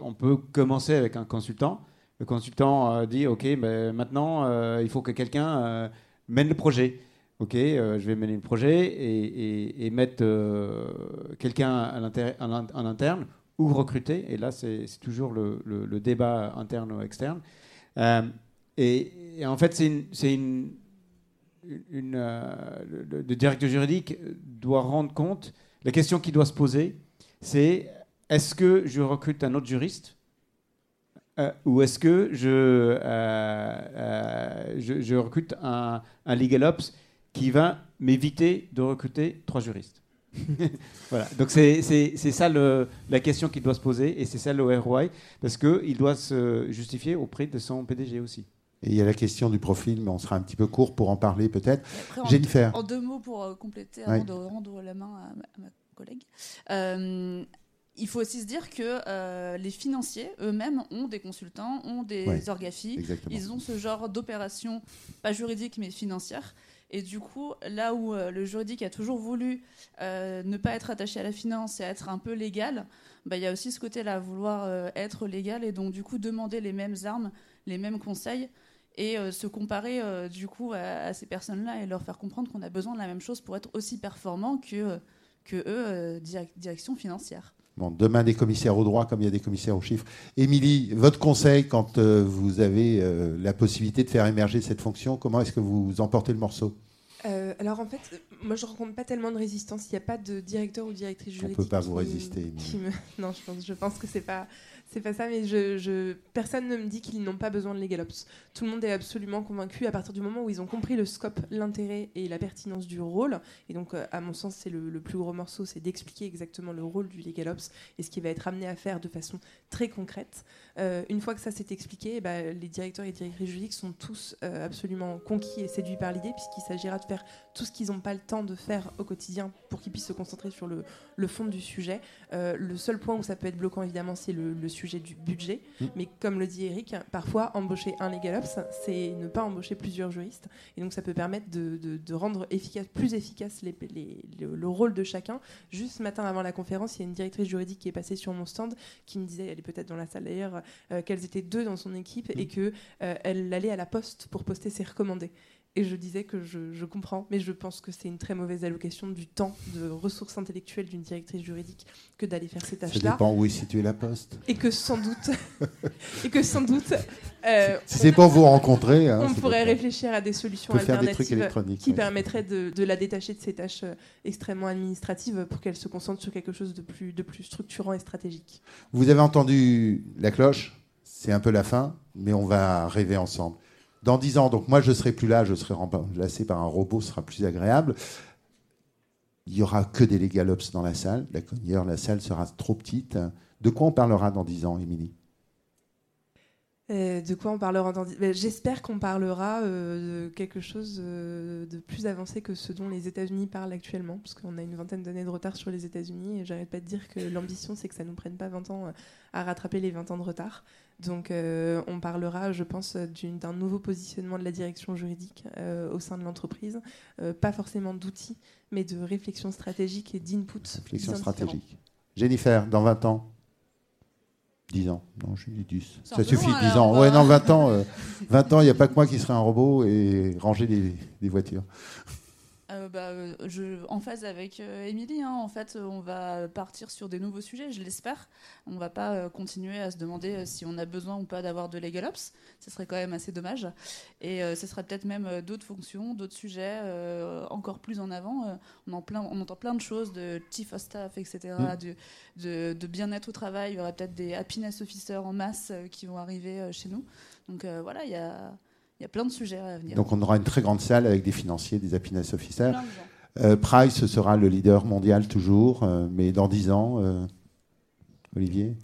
E: on peut commencer avec un consultant. Le consultant dit OK, mais maintenant il faut que quelqu'un mène le projet. Ok, euh, je vais mener le projet et, mettre euh, quelqu'un en interne ou recruter. Et là, c'est toujours le, débat interne ou externe. Euh, et, en fait, c'est une, une, le, directeur juridique doit rendre compte. La question qui doit se poser, c'est est-ce que je recrute un autre juriste euh, ou est-ce que je, euh, euh, je, recrute un, un, legal ops qui va m'éviter de recruter trois juristes voilà. Donc c'est ça le, la question qui doit se poser et c'est ça le ROI parce qu'il doit se justifier auprès de son PDG aussi.
A: Et il y a la question du profil, mais on sera un petit peu court pour en parler peut-être. Jennifer.
D: En, deux mots pour compléter avant de rendre la main à ma, à ma collègue il faut aussi se dire que euh, les financiers eux-mêmes ont des consultants, ont des ouais, Ils ont ce genre d'opération, pas juridique mais financière. Et du coup, là où euh, le juridique a toujours voulu euh, ne pas être attaché à la finance et être un peu légal, bah, il y a aussi ce côté-là, vouloir être légal et donc du coup demander les mêmes armes, les mêmes conseils et se comparer du coup à, ces personnes-là et leur faire comprendre qu'on a besoin de la même chose pour être aussi performant que, que eux, direction financière.
A: Bon, demain, des commissaires au droit comme il y a des commissaires aux chiffres. Émilie, votre conseil quand euh, vous avez euh, la possibilité de faire émerger cette fonction, comment est-ce que vous emportez le morceau?
C: Euh, alors en fait, moi je rencontre pas tellement de résistance. Il n'y a pas de directeur ou directrice juridique.
A: On peut pas vous résister.
C: Non, je pense, je pense que c'est pas c'est pas ça, mais personne ne me dit qu'ils n'ont pas besoin de LegalOps. Tout le monde est absolument convaincu à partir du moment où ils ont compris le scope, l'intérêt et la pertinence du rôle. Et donc, euh, à mon sens, c'est le, plus gros morceau, c'est d'expliquer exactement le rôle du LegalOps et ce qu'il va être amené à faire de façon très concrète. Euh, une fois que ça s'est expliqué, eh ben, les directeurs et directrices juridiques sont tous euh, absolument conquis et séduits par l'idée, puisqu'il s'agira de faire tout ce qu'ils n'ont pas le temps de faire au quotidien pour qu'ils puissent se concentrer sur le, fond du sujet. le seul point où ça peut être bloquant, évidemment, c'est le, le sujet du budget. Mm. Mais comme le dit Eric, parfois embaucher un legal ops, c'est ne pas embaucher plusieurs juristes. Et donc ça peut permettre de, rendre efficace, plus efficace les, le, rôle de chacun. Juste ce matin avant la conférence, il y a une directrice juridique qui est passée sur mon stand qui me disait, elle est peut-être dans la salle d'ailleurs, euh, qu'elles étaient deux dans son équipe et mm. qu'elle euh, elle allait à la poste pour poster ses recommandés. Et je disais que je, comprends, mais je pense que c'est une très mauvaise allocation du temps, de ressources intellectuelles d'une directrice juridique que d'aller faire ces tâches-là.
A: Ça dépend où est située la poste.
C: Et que sans doute, et que sans doute, euh,
A: si c'est pour vous rencontrer, hein,
C: on pourrait réfléchir à des solutions alternatives qui permettraient de, de, la détacher de ces tâches euh, extrêmement administratives pour qu'elle se concentre sur quelque chose de plus, de plus structurant et stratégique.
A: Vous avez entendu la cloche, c'est un peu la fin, mais on va rêver ensemble dans 10 ans, donc moi je serai plus là, je serai remplacé par un robot, ce sera plus agréable. Il n'y aura que des Legalops dans la salle. D'ailleurs, la salle sera trop petite. De quoi on parlera dans 10 ans, Émilie?
C: Euh, de quoi on parlera dans... J'espère qu'on parlera euh, de quelque chose euh, de plus avancé que ce dont les États-Unis parlent actuellement, parce qu'on a une vingtaine d'années de retard sur les États-Unis, et j'arrête pas de dire que l'ambition, c'est que ça ne nous prenne pas 20 ans à rattraper les 20 ans de retard. Donc on parlera, je pense, d'un nouveau positionnement de la direction juridique au sein de l'entreprise, pas forcément d'outils, mais de réflexion stratégique et d'input.
A: Réflexion stratégique. Jennifer, dans 20 ans 10 ans. Non, je dis 10. Ça suffit, 10 ans. Ouais, non, 20 ans. 20 ans, il n'y a pas que moi qui serai un robot et ranger des voitures.
D: Euh, bah, euh, je, en phase avec euh, Émilie, hein, en fait, on va partir sur des nouveaux sujets, je l'espère. On ne va pas continuer à se demander si on a besoin ou pas d'avoir de Legal Ops. Ce serait quand même assez dommage. Et ce serait peut-être même d'autres fonctions, d'autres sujets encore plus en avant. on, en plein, on entend plein de choses de chief of staff, etc., mm. de, de, bien-être au travail. Il y aura peut-être des happiness officers en masse qui vont arriver chez nous. Donc voilà, il y a il y a plein de sujets à venir.
A: Donc on aura une très grande salle avec des financiers, des happiness officers. Euh, Price sera le leader mondial toujours, euh, mais dans 10 ans, euh, Olivier?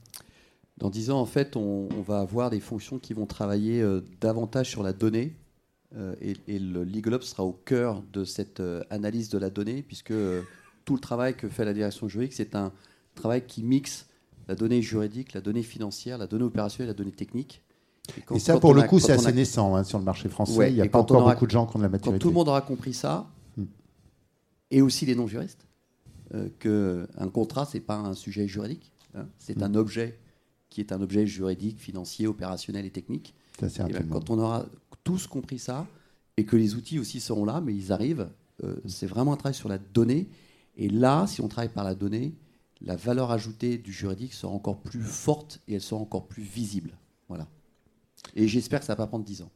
F: Dans 10 ans, en fait, on, va avoir des fonctions qui vont travailler davantage sur la donnée. Et, et, le Legal Ops sera au cœur de cette analyse de la donnée, puisque tout le travail que fait la direction juridique, c'est un travail qui mixe la donnée juridique, la donnée financière, la donnée opérationnelle, la donnée technique
A: et, ça, pour le coup, c'est assez naissant hein, sur le marché français. Il n'y a pas encore beaucoup de gens qui ont de la maturité.
F: Quand tout le monde aura compris ça, hmm. et aussi les non-juristes, euh, qu'un contrat, ce n'est pas un sujet juridique, hein. c'est hmm. un objet qui est un objet juridique, financier, opérationnel et technique. et ben, quand on aura tous compris ça, et que les outils aussi seront là, mais ils arrivent, euh, c'est vraiment un travail sur la donnée. Et là, si on travaille par la donnée, la valeur ajoutée du juridique sera encore plus forte et elle sera encore plus visible. Voilà. Et j'espère que ça va pas prendre 10 ans.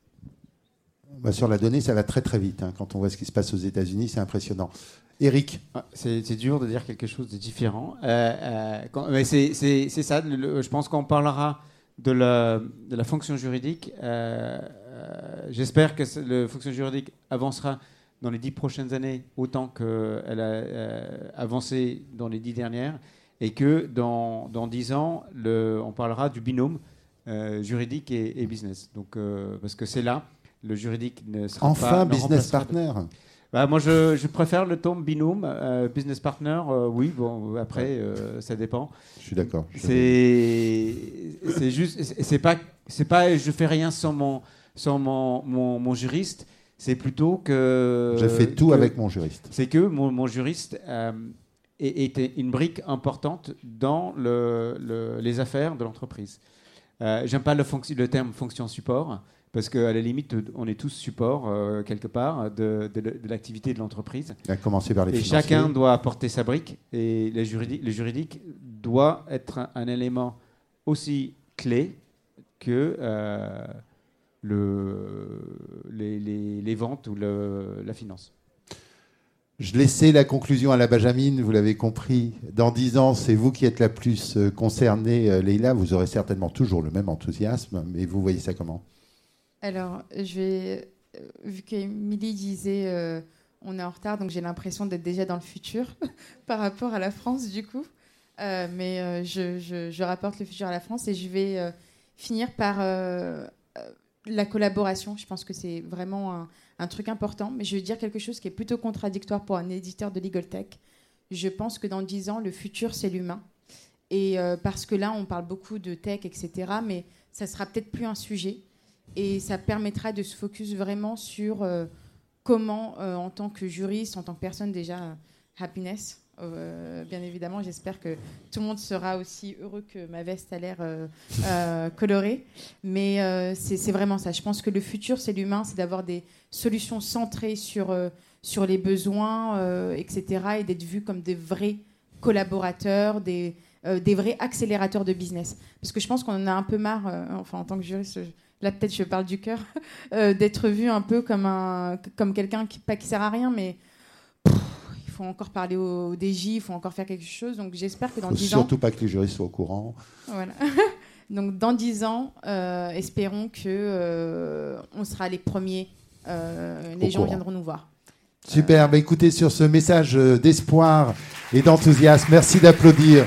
A: Bah, sur la donnée, ça va très très vite. Hein. Quand on voit ce qui se passe aux États-Unis, c'est impressionnant. Eric
E: ah, C'est dur de dire quelque chose de différent. Euh, euh, c'est ça, je pense qu'on parlera de la, de la, fonction juridique. Euh, j'espère que la fonction juridique avancera dans les dix prochaines années autant qu'elle a avancé dans les dix dernières et que dans, dans dix ans, le, on parlera du binôme euh, juridique et, business. Donc, euh, parce que c'est là, le juridique ne sera
A: enfin,
E: pas.
A: Enfin, business partner.
E: Bah, moi, je, préfère le tome binôme, euh, business partner. oui, bon, après, ça dépend.
A: Je suis d'accord.
E: C'est, juste, c'est pas, c'est pas, je fais rien sans mon, sans mon, mon, juriste. C'est plutôt que.
A: Je fais tout avec mon juriste.
E: C'est que mon, mon juriste était une brique importante dans le, les affaires de l'entreprise. Euh, j'aime pas le, le, terme fonction support, parce qu'à la limite, on est tous support, euh, quelque part, de, l'activité de l'entreprise.
A: À commencer par les
E: Et chacun doit apporter sa brique, et le juridique, le juridique doit être un, élément aussi clé que euh, le, les, les, ventes ou le, la finance.
A: Je laissais la conclusion à la Benjamin, vous l'avez compris. Dans dix ans, c'est vous qui êtes la plus euh, concernée, euh, Leïla. Vous aurez certainement toujours le même enthousiasme, mais vous voyez ça comment?
B: Alors, je vais, euh, vu qu'Emilie disait on est en retard, donc j'ai l'impression d'être déjà dans le futur par rapport à la France, du coup. mais je, je, rapporte le futur à la France et je vais finir par la collaboration. Je pense que c'est vraiment un un truc important, mais je veux dire quelque chose qui est plutôt contradictoire pour un éditeur de legal tech. Je pense que dans 10 ans, le futur, c'est l'humain. Et euh, parce que là, on parle beaucoup de tech, etc., mais ça sera peut-être plus un sujet. Et ça permettra de se focus vraiment sur euh, comment, euh, en tant que juriste, en tant que personne déjà, happiness, bien évidemment, j'espère que tout le monde sera aussi heureux que ma veste a l'air colorée. Mais c'est vraiment ça. Je pense que le futur, c'est l'humain, c'est d'avoir des solutions centrées sur, sur les besoins, etc. Et d'être vu comme des vrais collaborateurs, des, des vrais accélérateurs de business. Parce que je pense qu'on en a un peu marre, enfin en tant que juriste, là peut-être je parle du cœur, euh, d'être vu un peu comme, comme quelqu'un qui, pas qui sert à rien, mais faut encore parler au, DJ, il faut encore faire quelque chose. Donc j'espère que dans 10
A: ans. Surtout pas que les juristes soient au courant.
B: Voilà. Donc dans 10 ans, euh, espérons que euh, on sera les premiers. les gens viendront nous voir.
A: Super. Bah, écoutez, sur ce message d'espoir et d'enthousiasme, merci d'applaudir.